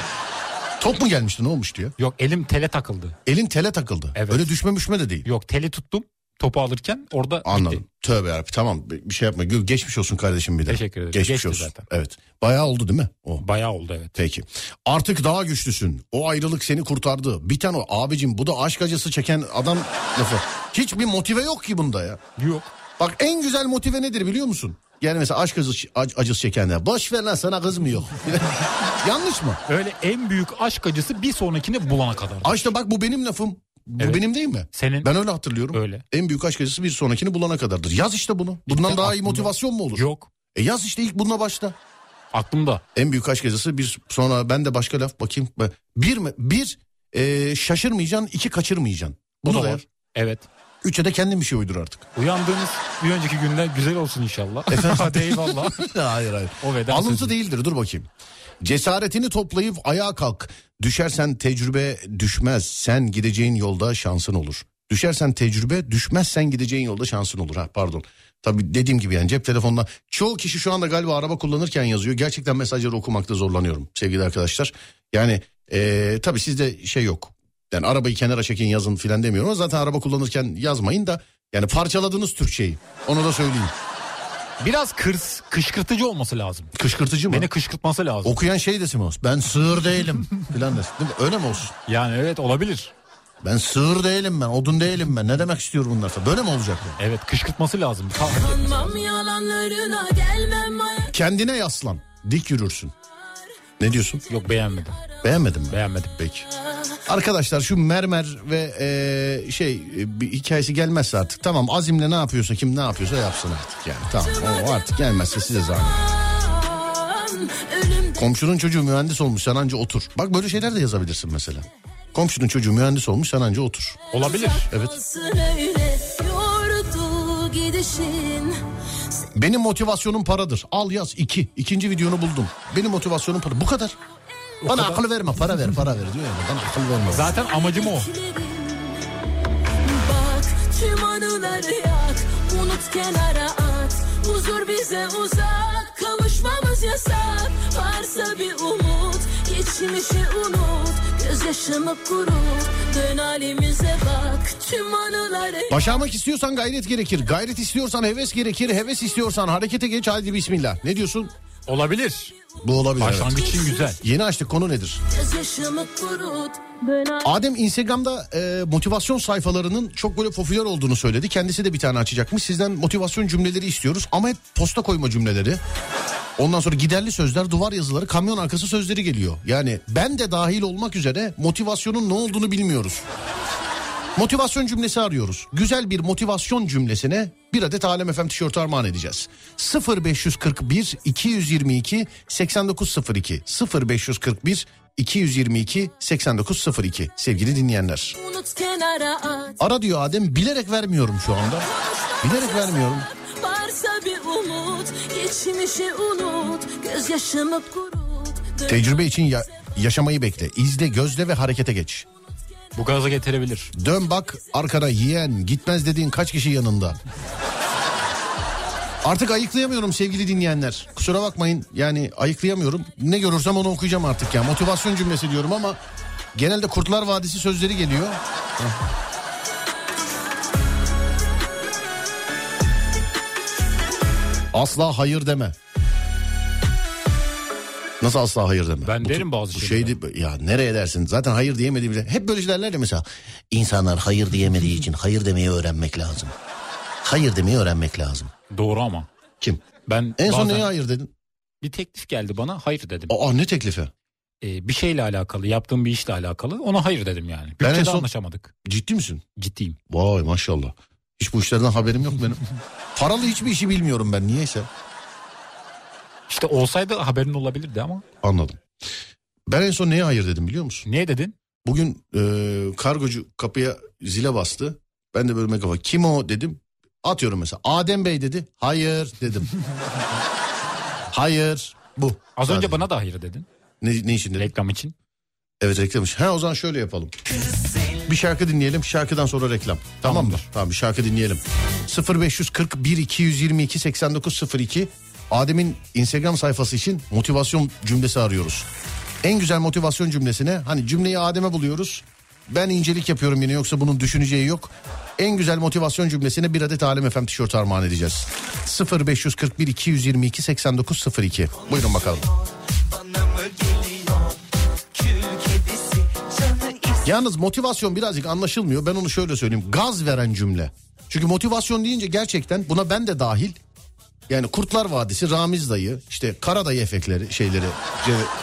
Top mu gelmişti ne olmuş diyor. Yok elim tele takıldı. Elin tele takıldı. Evet. Öyle düşme müşme de değil. Yok teli tuttum topu alırken orada Anladım. bitti. Tövbe yarabbim tamam bir şey yapma. Geçmiş olsun kardeşim bir de. Teşekkür ederim. Geçmiş Geçti olsun. zaten. Evet. Bayağı oldu değil mi? O. Bayağı oldu evet. Peki. Artık daha güçlüsün. O ayrılık seni kurtardı. Bir tane o abicim bu da aşk acısı çeken adam lafı. Hiçbir motive yok ki bunda ya. Yok. Bak en güzel motive nedir biliyor musun? Yani mesela aşk acısı, ac- acısı çekenler. Boş ver lan sana kız mı yok? Yanlış mı? Öyle en büyük aşk acısı bir sonrakini bulana kadar. Aa işte bak bu benim lafım. Bu Evet. benim değil mi? Senin Ben öyle hatırlıyorum. Öyle. En büyük aşk acısı bir sonrakini bulana kadardır. Yaz işte bunu. Bundan İşte daha iyi aklımda. motivasyon mu olur? yok. E yaz işte ilk bununla başla. Aklımda. En büyük aşk acısı bir sonra ben de başka laf bakayım. Bir mi? Bir e, şaşırmayacaksın, iki kaçırmayacaksın. Bu Bunu da da var. yap. Evet. Üçe de kendin bir şey uydur artık. Uyandığınız bir önceki günler güzel olsun inşallah. Hadi eyvallah. hayır hayır. O veda Alıntı sözü. değildir dur bakayım. Cesaretini toplayıp ayağa kalk. Düşersen tecrübe düşmez. Sen gideceğin yolda şansın olur. Düşersen tecrübe düşmezsen gideceğin yolda şansın olur. Ha pardon. Tabii dediğim gibi yani cep telefonuna çoğu kişi şu anda galiba araba kullanırken yazıyor. Gerçekten mesajları okumakta zorlanıyorum sevgili arkadaşlar. Yani eee tabii sizde şey yok. Yani arabayı kenara çekin yazın filan demiyorum zaten araba kullanırken yazmayın da yani parçaladığınız Türkçeyi. Onu da söyleyeyim. Biraz kırs, kışkırtıcı olması lazım. Kışkırtıcı mı? Beni kışkırtması lazım. Okuyan şey desin olsun? Ben sığır değilim filan desin. Değil mi? Öyle mi olsun? Yani evet olabilir. Ben sığır değilim ben, odun değilim ben. Ne demek istiyor bunlar? Böyle mi olacak? bu? Evet kışkırtması lazım. Kendine yaslan. Dik yürürsün. Ne diyorsun? Yok beğenmedim. Beğenmedin mi? Beğenmedim. Peki. Arkadaşlar şu mermer ve e, şey e, bir hikayesi gelmezse artık tamam azimle ne yapıyorsa kim ne yapıyorsa yapsın artık yani tamam o artık gelmezse size zahmet. Komşunun çocuğu mühendis olmuş sen anca otur. Bak böyle şeyler de yazabilirsin mesela. Komşunun çocuğu mühendis olmuş sen anca otur. Olabilir. Evet. olsun öyle yordu gidişin Benim motivasyonum paradır. Al yaz iki. İkinci videonu buldum. Benim motivasyonum para. Bu kadar. Bana akıl verme para ver para ver diyor ya. Bana akıl verme. Zaten amacım o. Bak tüm anıları yak Unut kenara at Huzur bize uzak Kavuşmamız yasak Varsa bir umut Geçmişi unut Gözyaşımı kurut Dön Başarmak istiyorsan gayret gerekir. Gayret istiyorsan heves gerekir. Heves istiyorsan harekete geç. Hadi bismillah. Ne diyorsun? Olabilir. Bu olabilir. evet. Başlangıç için güzel. Yeni açtık konu nedir? Adem Instagram'da e, motivasyon sayfalarının çok böyle popüler olduğunu söyledi. Kendisi de bir tane açacakmış. Sizden motivasyon cümleleri istiyoruz ama hep posta koyma cümleleri. Ondan sonra giderli sözler, duvar yazıları, kamyon arkası sözleri geliyor. Yani ben de dahil olmak üzere motivasyonun ne olduğunu bilmiyoruz. Motivasyon cümlesi arıyoruz. Güzel bir motivasyon cümlesine bir adet Alem FM tişörtü armağan edeceğiz. 0541 222 8902 0541 222 8902 sevgili dinleyenler. Ara diyor Adem bilerek vermiyorum şu anda. Bilerek vermiyorum. Varsa bir umut Geçmişi unut Gözyaşımı kurut Dön Tecrübe için ya- yaşamayı bekle. İzle, gözle ve harekete geç. Bu gaza getirebilir. Dön bak arkana yiyen gitmez dediğin kaç kişi yanında. Artık ayıklayamıyorum sevgili dinleyenler. Kusura bakmayın yani ayıklayamıyorum. Ne görürsem onu okuyacağım artık ya. Motivasyon cümlesi diyorum ama genelde Kurtlar Vadisi sözleri geliyor. Asla hayır deme. Nasıl asla hayır deme? Ben Bu- derim bazı bu şeydi ya nereye dersin? Zaten hayır diyemediği bile. Hep böyle şeyler ya mesela. İnsanlar hayır diyemediği için hayır demeyi öğrenmek lazım. Hayır demeyi öğrenmek lazım. Doğru ama. Kim? Ben En son neye hayır dedin? bir teklif geldi bana hayır dedim. Aa ne teklifi? Ee, bir şeyle alakalı yaptığım bir işle alakalı ona hayır dedim yani. Ben en Bütçede son- anlaşamadık. Ciddi misin? Ciddiyim. Vay maşallah. Hiç bu işlerden haberim yok benim. Paralı hiçbir işi bilmiyorum ben niyeyse. İşte olsaydı haberin olabilirdi ama. Anladım. Ben en son neye hayır dedim biliyor musun? Niye dedin? Bugün e, kargocu kapıya zile bastı. Ben de böyle megafa kim o dedim. Atıyorum mesela Adem Bey dedi. Hayır dedim. Hayır bu. Az Sadece. önce bana da hayır dedin. Ne, ne için dedim? Reklam için. Evet reklam için. Ha o zaman şöyle yapalım. Bir şarkı dinleyelim. Şarkıdan sonra reklam. Tamam mı? Tamam bir şarkı dinleyelim. 0541 222 8902 Adem'in Instagram sayfası için motivasyon cümlesi arıyoruz. En güzel motivasyon cümlesine hani cümleyi Adem'e buluyoruz. Ben incelik yapıyorum yine yoksa bunun düşüneceği yok. En güzel motivasyon cümlesine bir adet Alem FM tişörtü armağan edeceğiz. 0541 222 8902 Buyurun bakalım. Yalnız motivasyon birazcık anlaşılmıyor. Ben onu şöyle söyleyeyim. Gaz veren cümle. Çünkü motivasyon deyince gerçekten buna ben de dahil. Yani Kurtlar Vadisi, Ramiz dayı, işte Karadayı efektleri, şeyleri,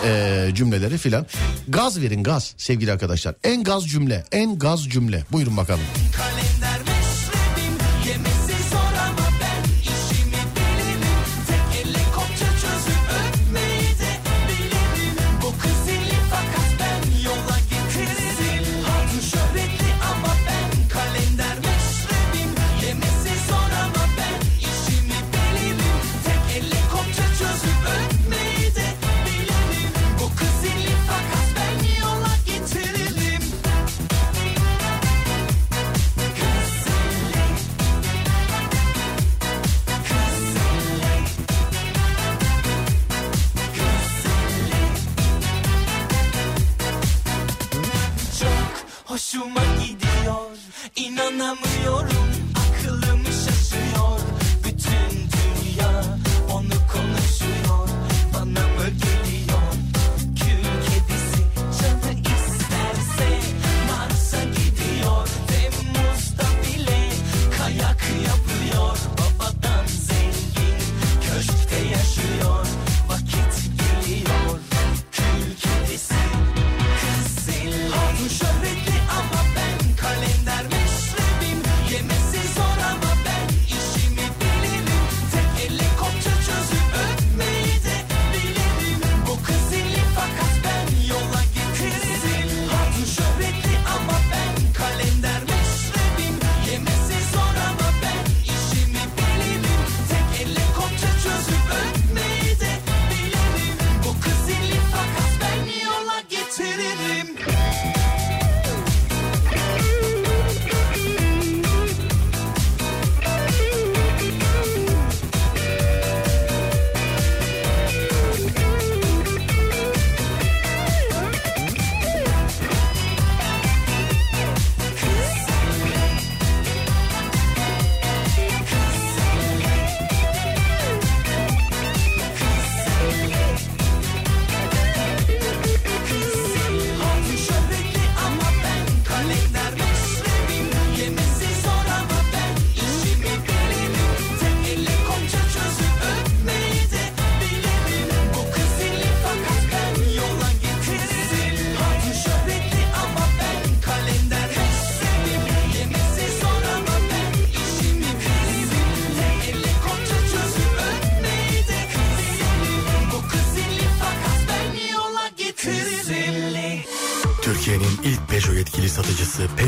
e, cümleleri filan. Gaz verin gaz sevgili arkadaşlar. En gaz cümle, en gaz cümle. Buyurun bakalım. Kalender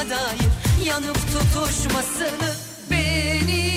Dair yanıp tutuşmasını beni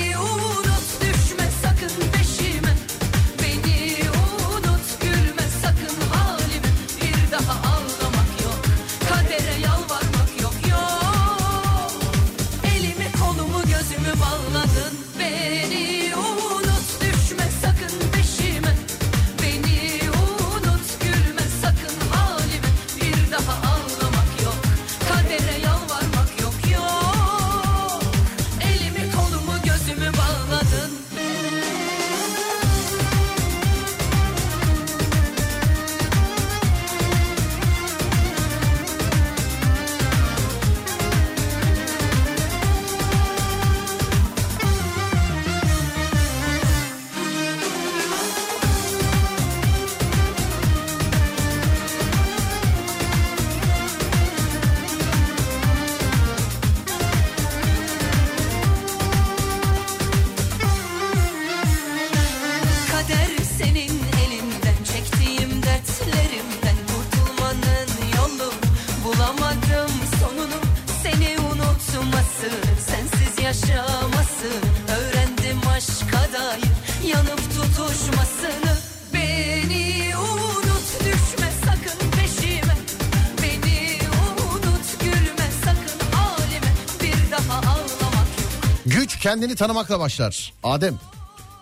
kendini tanımakla başlar. Adem.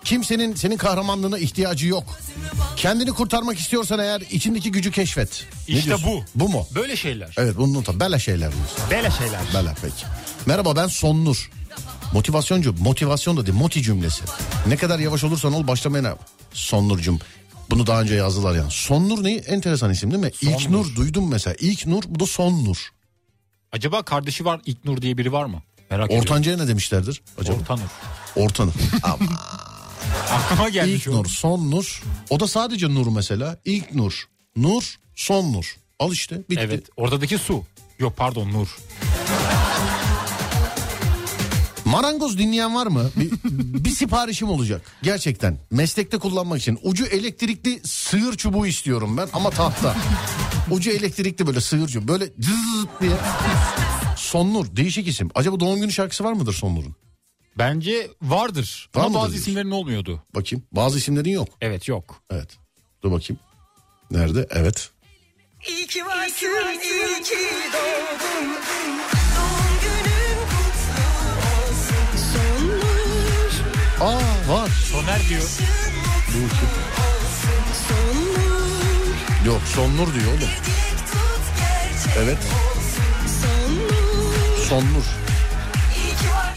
Kimsenin senin kahramanlığına ihtiyacı yok. Kendini kurtarmak istiyorsan eğer içindeki gücü keşfet. Ne İşte diyorsun? bu. Bu mu? Böyle şeyler. Evet bunu unutma. Böyle şeyler. Böyle şeyler. Böyle peki. Merhaba ben Sonnur. Motivasyoncu. Motivasyon da değil moti cümlesi. Ne kadar yavaş olursan ol başlamaya Sonnurcum. Bunu daha önce yazdılar yani. Sonnur ne? Enteresan isim değil mi? İlk Sonnur. Nur duydum mesela. İlk Nur bu da Sonnur. Acaba kardeşi var İlknur diye biri var mı? Merak. Ortanca'ya ne demişlerdir acaba? Ortanur. Ortanur. Aklıma gelmiş İlk. Nur, son Nur. O da sadece Nur mesela. İlk Nur, Nur, son Nur. Al işte bitti. Evet ortadaki su. Yok pardon Nur. Marangoz dinleyen var mı? Bir, bir siparişim olacak. Gerçekten. Meslekte kullanmak için. Ucu elektrikli sığır çubuğu istiyorum ben ama tahta. Ucu elektrikli böyle sığır çubuğu. Böyle cızzt diye. Sonnur değişik isim. Acaba doğum günü şarkısı var mıdır Sonnur'un? Bence vardır. Var Ama bazı diyorsun? isimlerin olmuyordu. Bakayım. Bazı isimlerin yok. Evet yok. Evet. Dur bakayım. Nerede? Evet. İyi ki varsın, iyi ki doğdun. Doğum günün kutlu olsun. Sonur, Aa var. Soner diyor. Dur sonur. Yok Sonnur diyor oğlum. Evet. Varsın.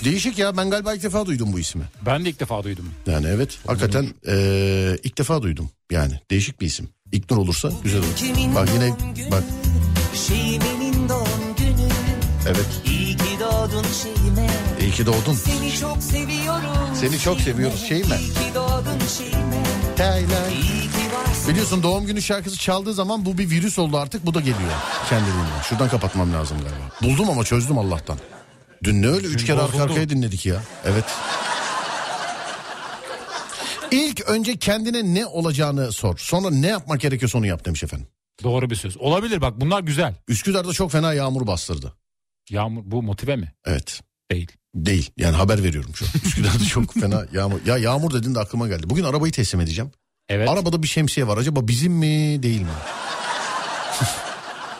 Değişik ya ben galiba ilk defa duydum bu ismi. Ben de ilk defa duydum. Yani evet hakikaten eee, ilk defa duydum. Yani değişik bir isim. İknur olursa güzel olur. Bak yine bak Şeyime'nin doğum günü. evet İyi ki doğdun Şeyime. iyi ki doğdun. Seni çok seviyorum. Seni çok seviyoruz Şeyime. İyi ki doğdun Şeyime. Ki varsın. Biliyorsun doğum günü şarkısı çaldığı zaman bu bir virüs oldu artık bu da geliyor kendiliğinden. Şuradan kapatmam lazım galiba. Buldum ama çözdüm Allah'tan. Dün ne öyle üç Dün kere arka arkaya dinledik ya. Evet. İlk önce kendine ne olacağını sor. Sonra ne yapmak gerekiyorsa onu yap demiş efendim. Doğru bir söz. Olabilir bak bunlar güzel. Üsküdar'da çok fena yağmur bastırdı. Yağmur bu motive mi? Evet. Değil. Değil. Yani haber veriyorum şu an. Üsküdar'da çok fena yağmur. Ya yağmur dedin de aklıma geldi. Bugün arabayı teslim edeceğim. Evet. Arabada bir şemsiye var. Acaba bizim mi değil mi?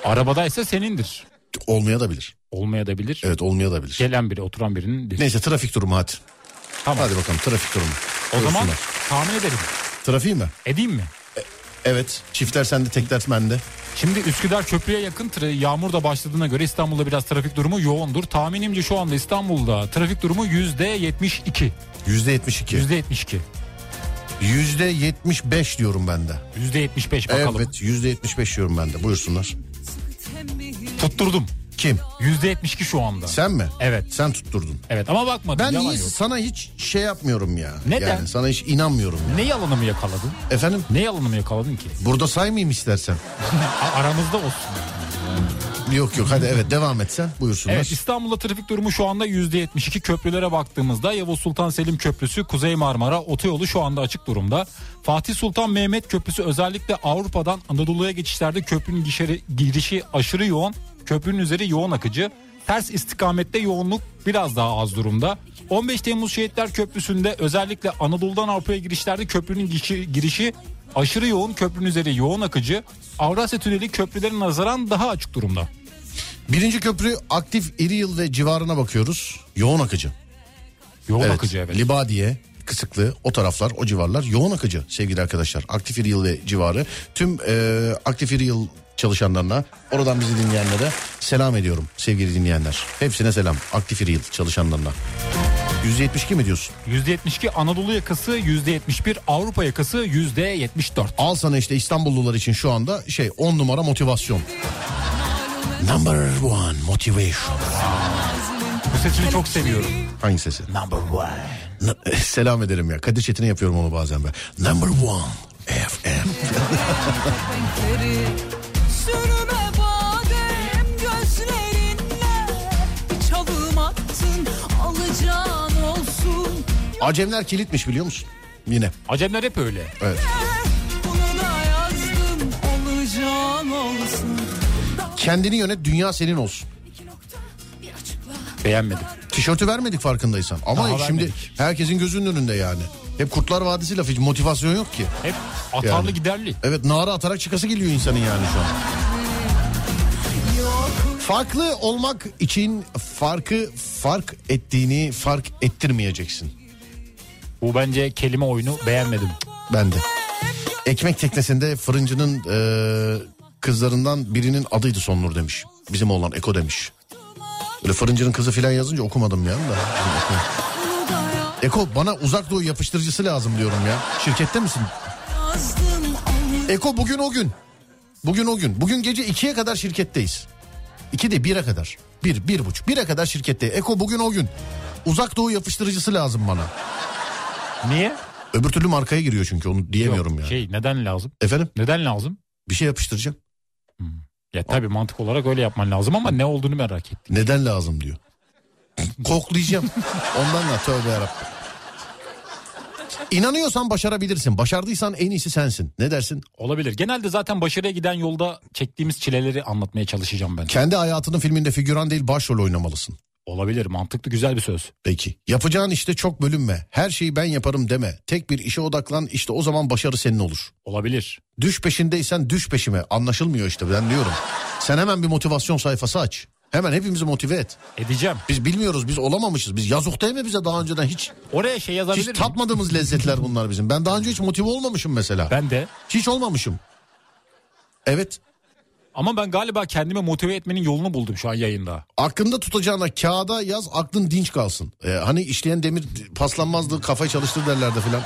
Arabadaysa senindir. Olmaya da bilir. Olmaya da bilir. Evet olmaya da bilir. Gelen biri oturan birinin Neyse trafik durumu hadi. Tamam. Hadi bakalım trafik durumu. O zaman tahmin edelim. Trafiği mi? Edeyim mi? Evet. Çiftler sende tekler bende. Şimdi Üsküdar köprüye yakın tra- yağmur da başladığına göre İstanbul'da biraz trafik durumu yoğundur. Tahminimce şu anda İstanbul'da trafik durumu yüzde 72. Yüzde yetmiş iki. Yüzde 72. Yüzde yetmiş beş diyorum ben de. Yüzde 75 bakalım. Evet yüzde yetmiş beş diyorum ben de. Buyursunlar. Tutturdum. Kim? Yüzde 72 şu anda. Sen mi? Evet. Sen tutturdun. Evet ama bakmadım. Ben yalan hiç, yok. sana hiç şey yapmıyorum ya. Neden? Yani sana hiç inanmıyorum ya. Ne yalanımı yakaladın? Efendim? Ne yalanımı yakaladın ki? Burada saymayayım istersen. Aramızda olsun. Yok yok hadi evet devam et sen. Buyursunlar. Evet İstanbul'da trafik durumu şu anda %72 köprülere baktığımızda Yavuz Sultan Selim Köprüsü Kuzey Marmara otoyolu şu anda açık durumda. Fatih Sultan Mehmet Köprüsü özellikle Avrupa'dan Anadolu'ya geçişlerde köprünün gişeri- girişi aşırı yoğun. Köprünün üzeri yoğun akıcı. Ters istikamette yoğunluk biraz daha az durumda. 15 Temmuz Şehitler Köprüsü'nde özellikle Anadolu'dan Avrupa'ya girişlerde köprünün gişi- girişi aşırı yoğun. Köprünün üzeri yoğun akıcı. Avrasya Tüneli köprülerin nazaran daha açık durumda. Birinci köprü aktif iri yıl ve civarına bakıyoruz. Yoğun akıcı. Yoğun Evet. akıcı evet. Libadiye, Kısıklı o taraflar o civarlar yoğun akıcı sevgili arkadaşlar. Aktif iri yıl ve civarı tüm e, aktif iri yıl çalışanlarına oradan bizi dinleyenlere selam ediyorum sevgili dinleyenler. Hepsine selam aktif yıl çalışanlarına. %72 mi diyorsun? %72 Anadolu yakası, %71 Avrupa yakası, %74. Al sana işte İstanbullular için şu anda şey 10 numara motivasyon. Number one motivation. Bu sesini çok seviyorum. Hangi sesi? Number one. Selam ederim ya. Kadir Çetin'e yapıyorum onu bazen ben. Number one FM. Sürme badem gözlerinle Bir çalım attın alacağın olsun Acemler kilitmiş biliyor musun? Yine. Acemler hep öyle. Evet. Bunu da yazdım olacağın olsun Kendini yönet dünya senin olsun. Beğenmedim. Tişörtü vermedik farkındaysan. Ama Daha şimdi vermedik. herkesin gözünün önünde yani. Hep Kurtlar Vadisi lafı hiç motivasyon yok ki. Hep atarlı Yani. giderli. Evet nara atarak çıkası geliyor insanın yani şu an. Farklı olmak için farkı fark ettiğini fark ettirmeyeceksin. Bu bence kelime oyunu beğenmedim. Ben de. Ekmek teknesinde fırıncının eee, kızlarından birinin adıydı Sonnur demiş. Bizim oğlan Eko demiş. Böyle fırıncının kızı filan yazınca okumadım ya da. Eko. Bana uzak doğu yapıştırıcısı lazım diyorum ya. Şirkette misin? Eko bugün o gün. Bugün o gün. Bugün gece ikiye kadar şirketteyiz. İki de bire kadar. Bir, bir buçuk. Bire kadar şirkette. Eko bugün o gün. Uzak doğu yapıştırıcısı lazım bana. Niye? Öbür türlü markaya giriyor çünkü onu diyemiyorum Yok, ya. Şey neden lazım? Efendim Neden lazım? bir şey yapıştıracağım. Ya tabii mantık olarak öyle yapman lazım ama ne olduğunu merak ettim. Neden lazım diyor. Koklayacağım. Ondan da tövbe yarabbim. İnanıyorsan başarabilirsin. Başardıysan en iyisi sensin. Ne dersin? Olabilir. Genelde zaten başarıya giden yolda çektiğimiz çileleri anlatmaya çalışacağım ben. Kendi hayatının filminde figüran değil başrol oynamalısın. Olabilir. Mantıklı güzel bir söz. Peki. Yapacağın işte çok bölünme. Her şeyi ben yaparım deme. Tek bir işe odaklan işte o zaman başarı senin olur. Olabilir. Düş peşindeysen düş peşime. Anlaşılmıyor işte ben diyorum. Sen hemen bir motivasyon sayfası aç. Hemen hepimizi motive et. Edeceğim. Biz bilmiyoruz biz olamamışız. Biz yazık değil mi bize daha önceden hiç Oraya şey yazabilir hiç miyim? tatmadığımız lezzetler bunlar bizim. Ben daha önce hiç motive olmamışım mesela. Ben de. Hiç olmamışım. Evet. Ama ben galiba kendimi motive etmenin yolunu buldum şu an yayında. Aklında tutacağına kağıda yaz aklın dinç kalsın. Ee, hani işleyen demir paslanmazdı kafayı çalıştır derlerdi filan.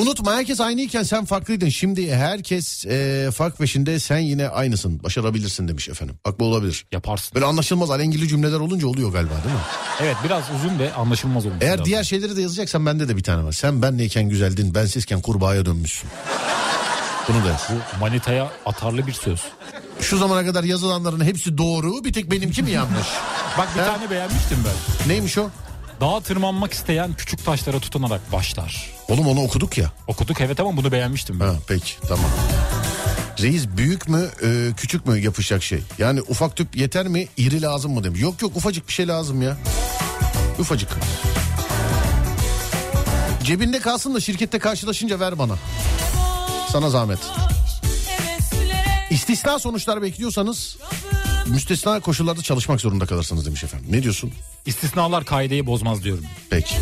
Unutma herkes aynıyken sen farklıydın. Şimdi herkes e, fark peşinde sen yine aynısın. Başarabilirsin demiş efendim. Bak bu olabilir. Yaparsın. Böyle anlaşılmaz alengili cümleler olunca oluyor galiba değil mi? Evet biraz uzun ve anlaşılmaz olmuş. Eğer biraz. diğer şeyleri de yazacaksan bende de bir tane var. Sen benleyken güzeldin, bensizken kurbağaya dönmüşsün. Bunu da. Bu manitaya atarlı bir söz. Şu zamana kadar yazılanların hepsi doğru. Bir tek benimki mi yanlış? Bak bir Ha? tane beğenmiştim ben. Neymiş o? Dağa tırmanmak isteyen küçük taşlara tutunarak başlar. Oğlum onu okuduk ya. Okuduk evet ama bunu beğenmiştim ben. Ha, peki tamam. Reis büyük mü e, küçük mü yapışacak şey? Yani ufak tüp yeter mi iri lazım mı demiş. Yok yok ufacık bir şey lazım ya. Ufacık. Cebinde kalsın da şirkette karşılaşınca ver bana. Sana zahmet. İstisna sonuçlar bekliyorsanız müstesna koşullarda çalışmak zorunda kalırsınız demiş efendim. Ne diyorsun? İstisnalar kaideyi bozmaz diyorum. Peki.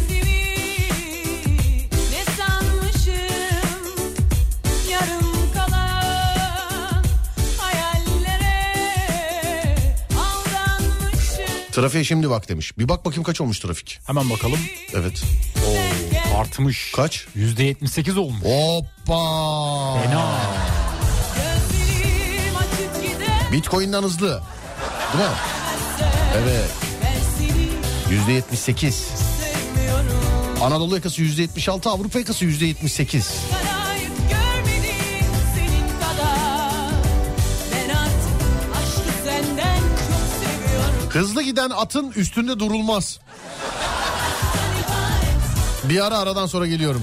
Trafiğe şimdi bak demiş. Bir bak bakayım kaç olmuş trafik. Hemen bakalım. Evet. Oo, artmış. Kaç? %78 olmuş. Hoppa. Fena. Bitcoin'den hızlı. Değil mi? Evet. Yüzde yetmiş sekiz. Anadolu yakası yüzde yetmiş altı. Avrupa yakası yüzde yetmiş sekiz. Hızlı giden atın üstünde durulmaz. Bir ara aradan sonra geliyorum.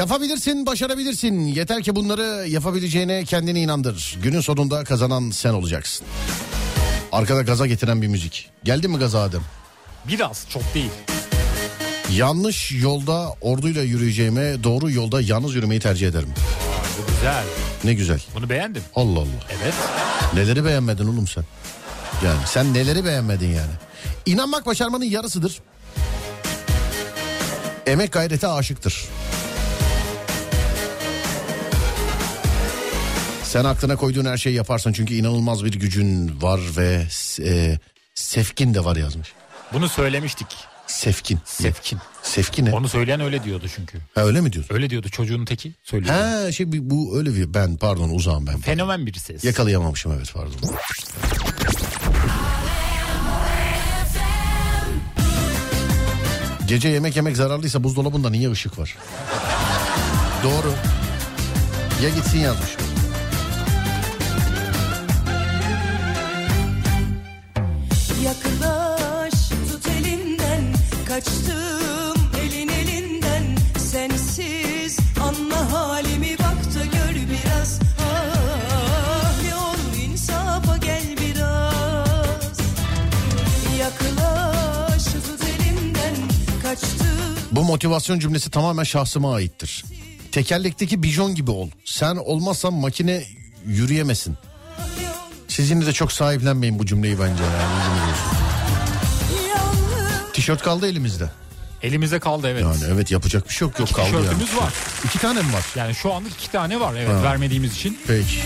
Yapabilirsin, başarabilirsin. Yeter ki bunları yapabileceğine kendini inandır. Günün sonunda kazanan sen olacaksın. Arkada gaza getiren bir müzik. Geldi mi gaza Adem? Biraz çok değil. Yanlış yolda orduyla yürüyeceğime doğru yolda yalnız yürümeyi tercih ederim. Bu güzel. Ne güzel. Bunu beğendim. Allah Allah. Evet. Neleri beğenmedin oğlum sen? Yani sen neleri beğenmedin yani? İnanmak başarmanın yarısıdır. Emek gayrete aşıktır. Sen aklına koyduğun her şeyi yaparsın çünkü inanılmaz bir gücün var ve e, sefkin de var yazmış. Bunu söylemiştik. Sefkin. Sefkin. Sefkin ne? Onu söyleyen öyle diyordu çünkü. Ha, öyle mi diyorsun? Öyle diyordu çocuğun teki söylüyor. Ha şey bu öyle bir ben pardon uzağım ben. Fenomen bir ses. Yakalayamamışım evet pardon. Gece yemek yemek zararlıysa buzdolabında niye ışık var? Doğru. Ya gitsin yazmış. Yaklaş tut elimden Kaçtım elin elinden Sensiz anla halimi Bak da gör biraz Ah ne olur insafa gel biraz Yaklaş tut elimden Kaçtım Bu motivasyon cümlesi tamamen şahsıma aittir. Tekerlekteki bijon gibi ol. Sen olmazsan makine yürüyemesin. Siz yine de çok sahiplenmeyin bu cümleyi bence. Yani. Tişört kaldı elimizde. Elimizde kaldı evet. Yani evet yapacak bir şey yok. Yok kaldı yani. tişörtümüz var. İki tane mi var? Yani şu anlık iki tane var evet Ha. vermediğimiz için. Peki.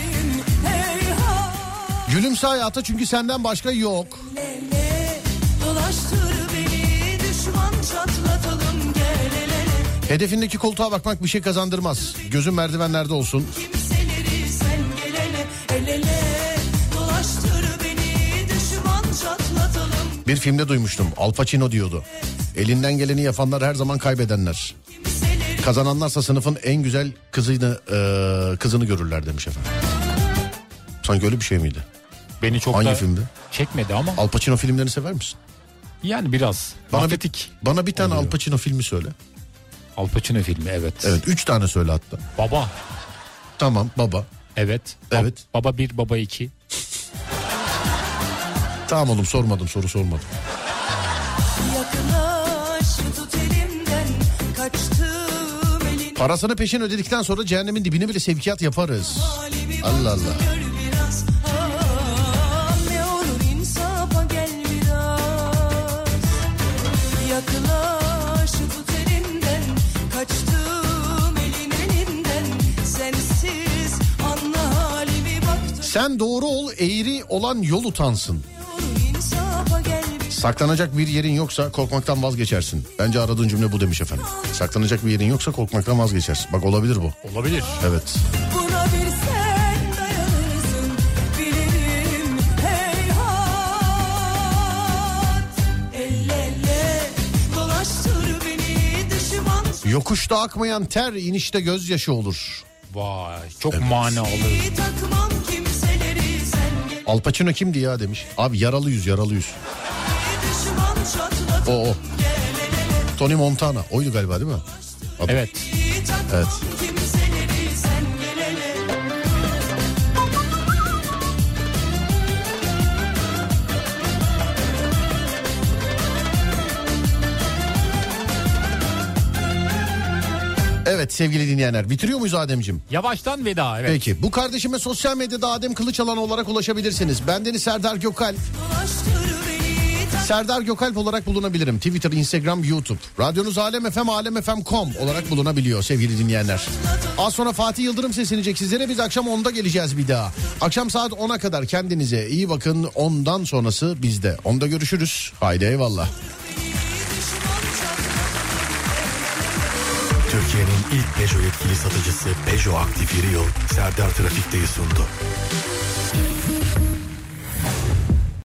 Gülümse hayata çünkü senden başka yok. Lele, dolaştır beni düşman çatlatalım gel ele Hedefindeki koltuğa bakmak bir şey kazandırmaz. Gözün merdivenlerde olsun. kimseleri sen gelene el ele Bir filmde duymuştum. Al Pacino diyordu. Elinden geleni yapanlar her zaman kaybedenler. Kazananlarsa sınıfın en güzel kızını e, kızını görürler demiş efendim. Sanki öyle bir şey miydi? Beni çok Hangi da filmde? çekmedi ama Al Pacino filmlerini sever misin? yani biraz. Bana bir, Mafyatik. bana bir tane oluyor. Al Pacino filmi söyle. Al Pacino filmi evet. Evet üç tane söyle hatta. Baba Tamam baba. evet. Bab- Evet. Baba bir baba iki. Tamam oğlum sormadım soru sormadım. Parasını peşin ödedikten sonra cehennemin dibine bile sevkiyat yaparız. Allah Allah. Ah, Sen doğru ol eğri olan yol utansın. Saklanacak bir yerin yoksa korkmaktan vazgeçersin. Bence aradığın cümle bu demiş efendim. Saklanacak bir yerin yoksa korkmaktan vazgeçersin. Bak olabilir bu. Olabilir. Evet. Buna bir sen dayanırsın bilirim heyhat El ele dolaştır beni düşman Yokuşta akmayan ter inişte gözyaşı olur. Vay çok kimseleri sen gel Al Pacino kimdi ya demiş. Abi yaralı yüz O o. Tony Montana. Oydu galiba değil mi? Adı. Evet. Evet. Evet sevgili dinleyenler bitiriyor muyuz Ademciğim? Yavaştan veda evet. Peki bu kardeşime sosyal medyada Adem Kılıçalan olarak ulaşabilirsiniz. Bendeniz Serdar Gökal. dolaştır beni Serdar Gökalp olarak bulunabilirim. Twitter, Instagram, YouTube. Radyonuz Alem FM, alemfm.com olarak bulunabiliyor sevgili dinleyenler. Az sonra Fatih Yıldırım seslenecek sizlere. Biz akşam 10'da geleceğiz bir daha. Akşam saat 10'a kadar kendinize iyi bakın. Ondan sonrası bizde. 10'da görüşürüz. Haydi eyvallah. Türkiye'nin ilk Peugeot yetkili satıcısı Peugeot Aktif Yeri Yıl Serdar Trafik'teyi sundu.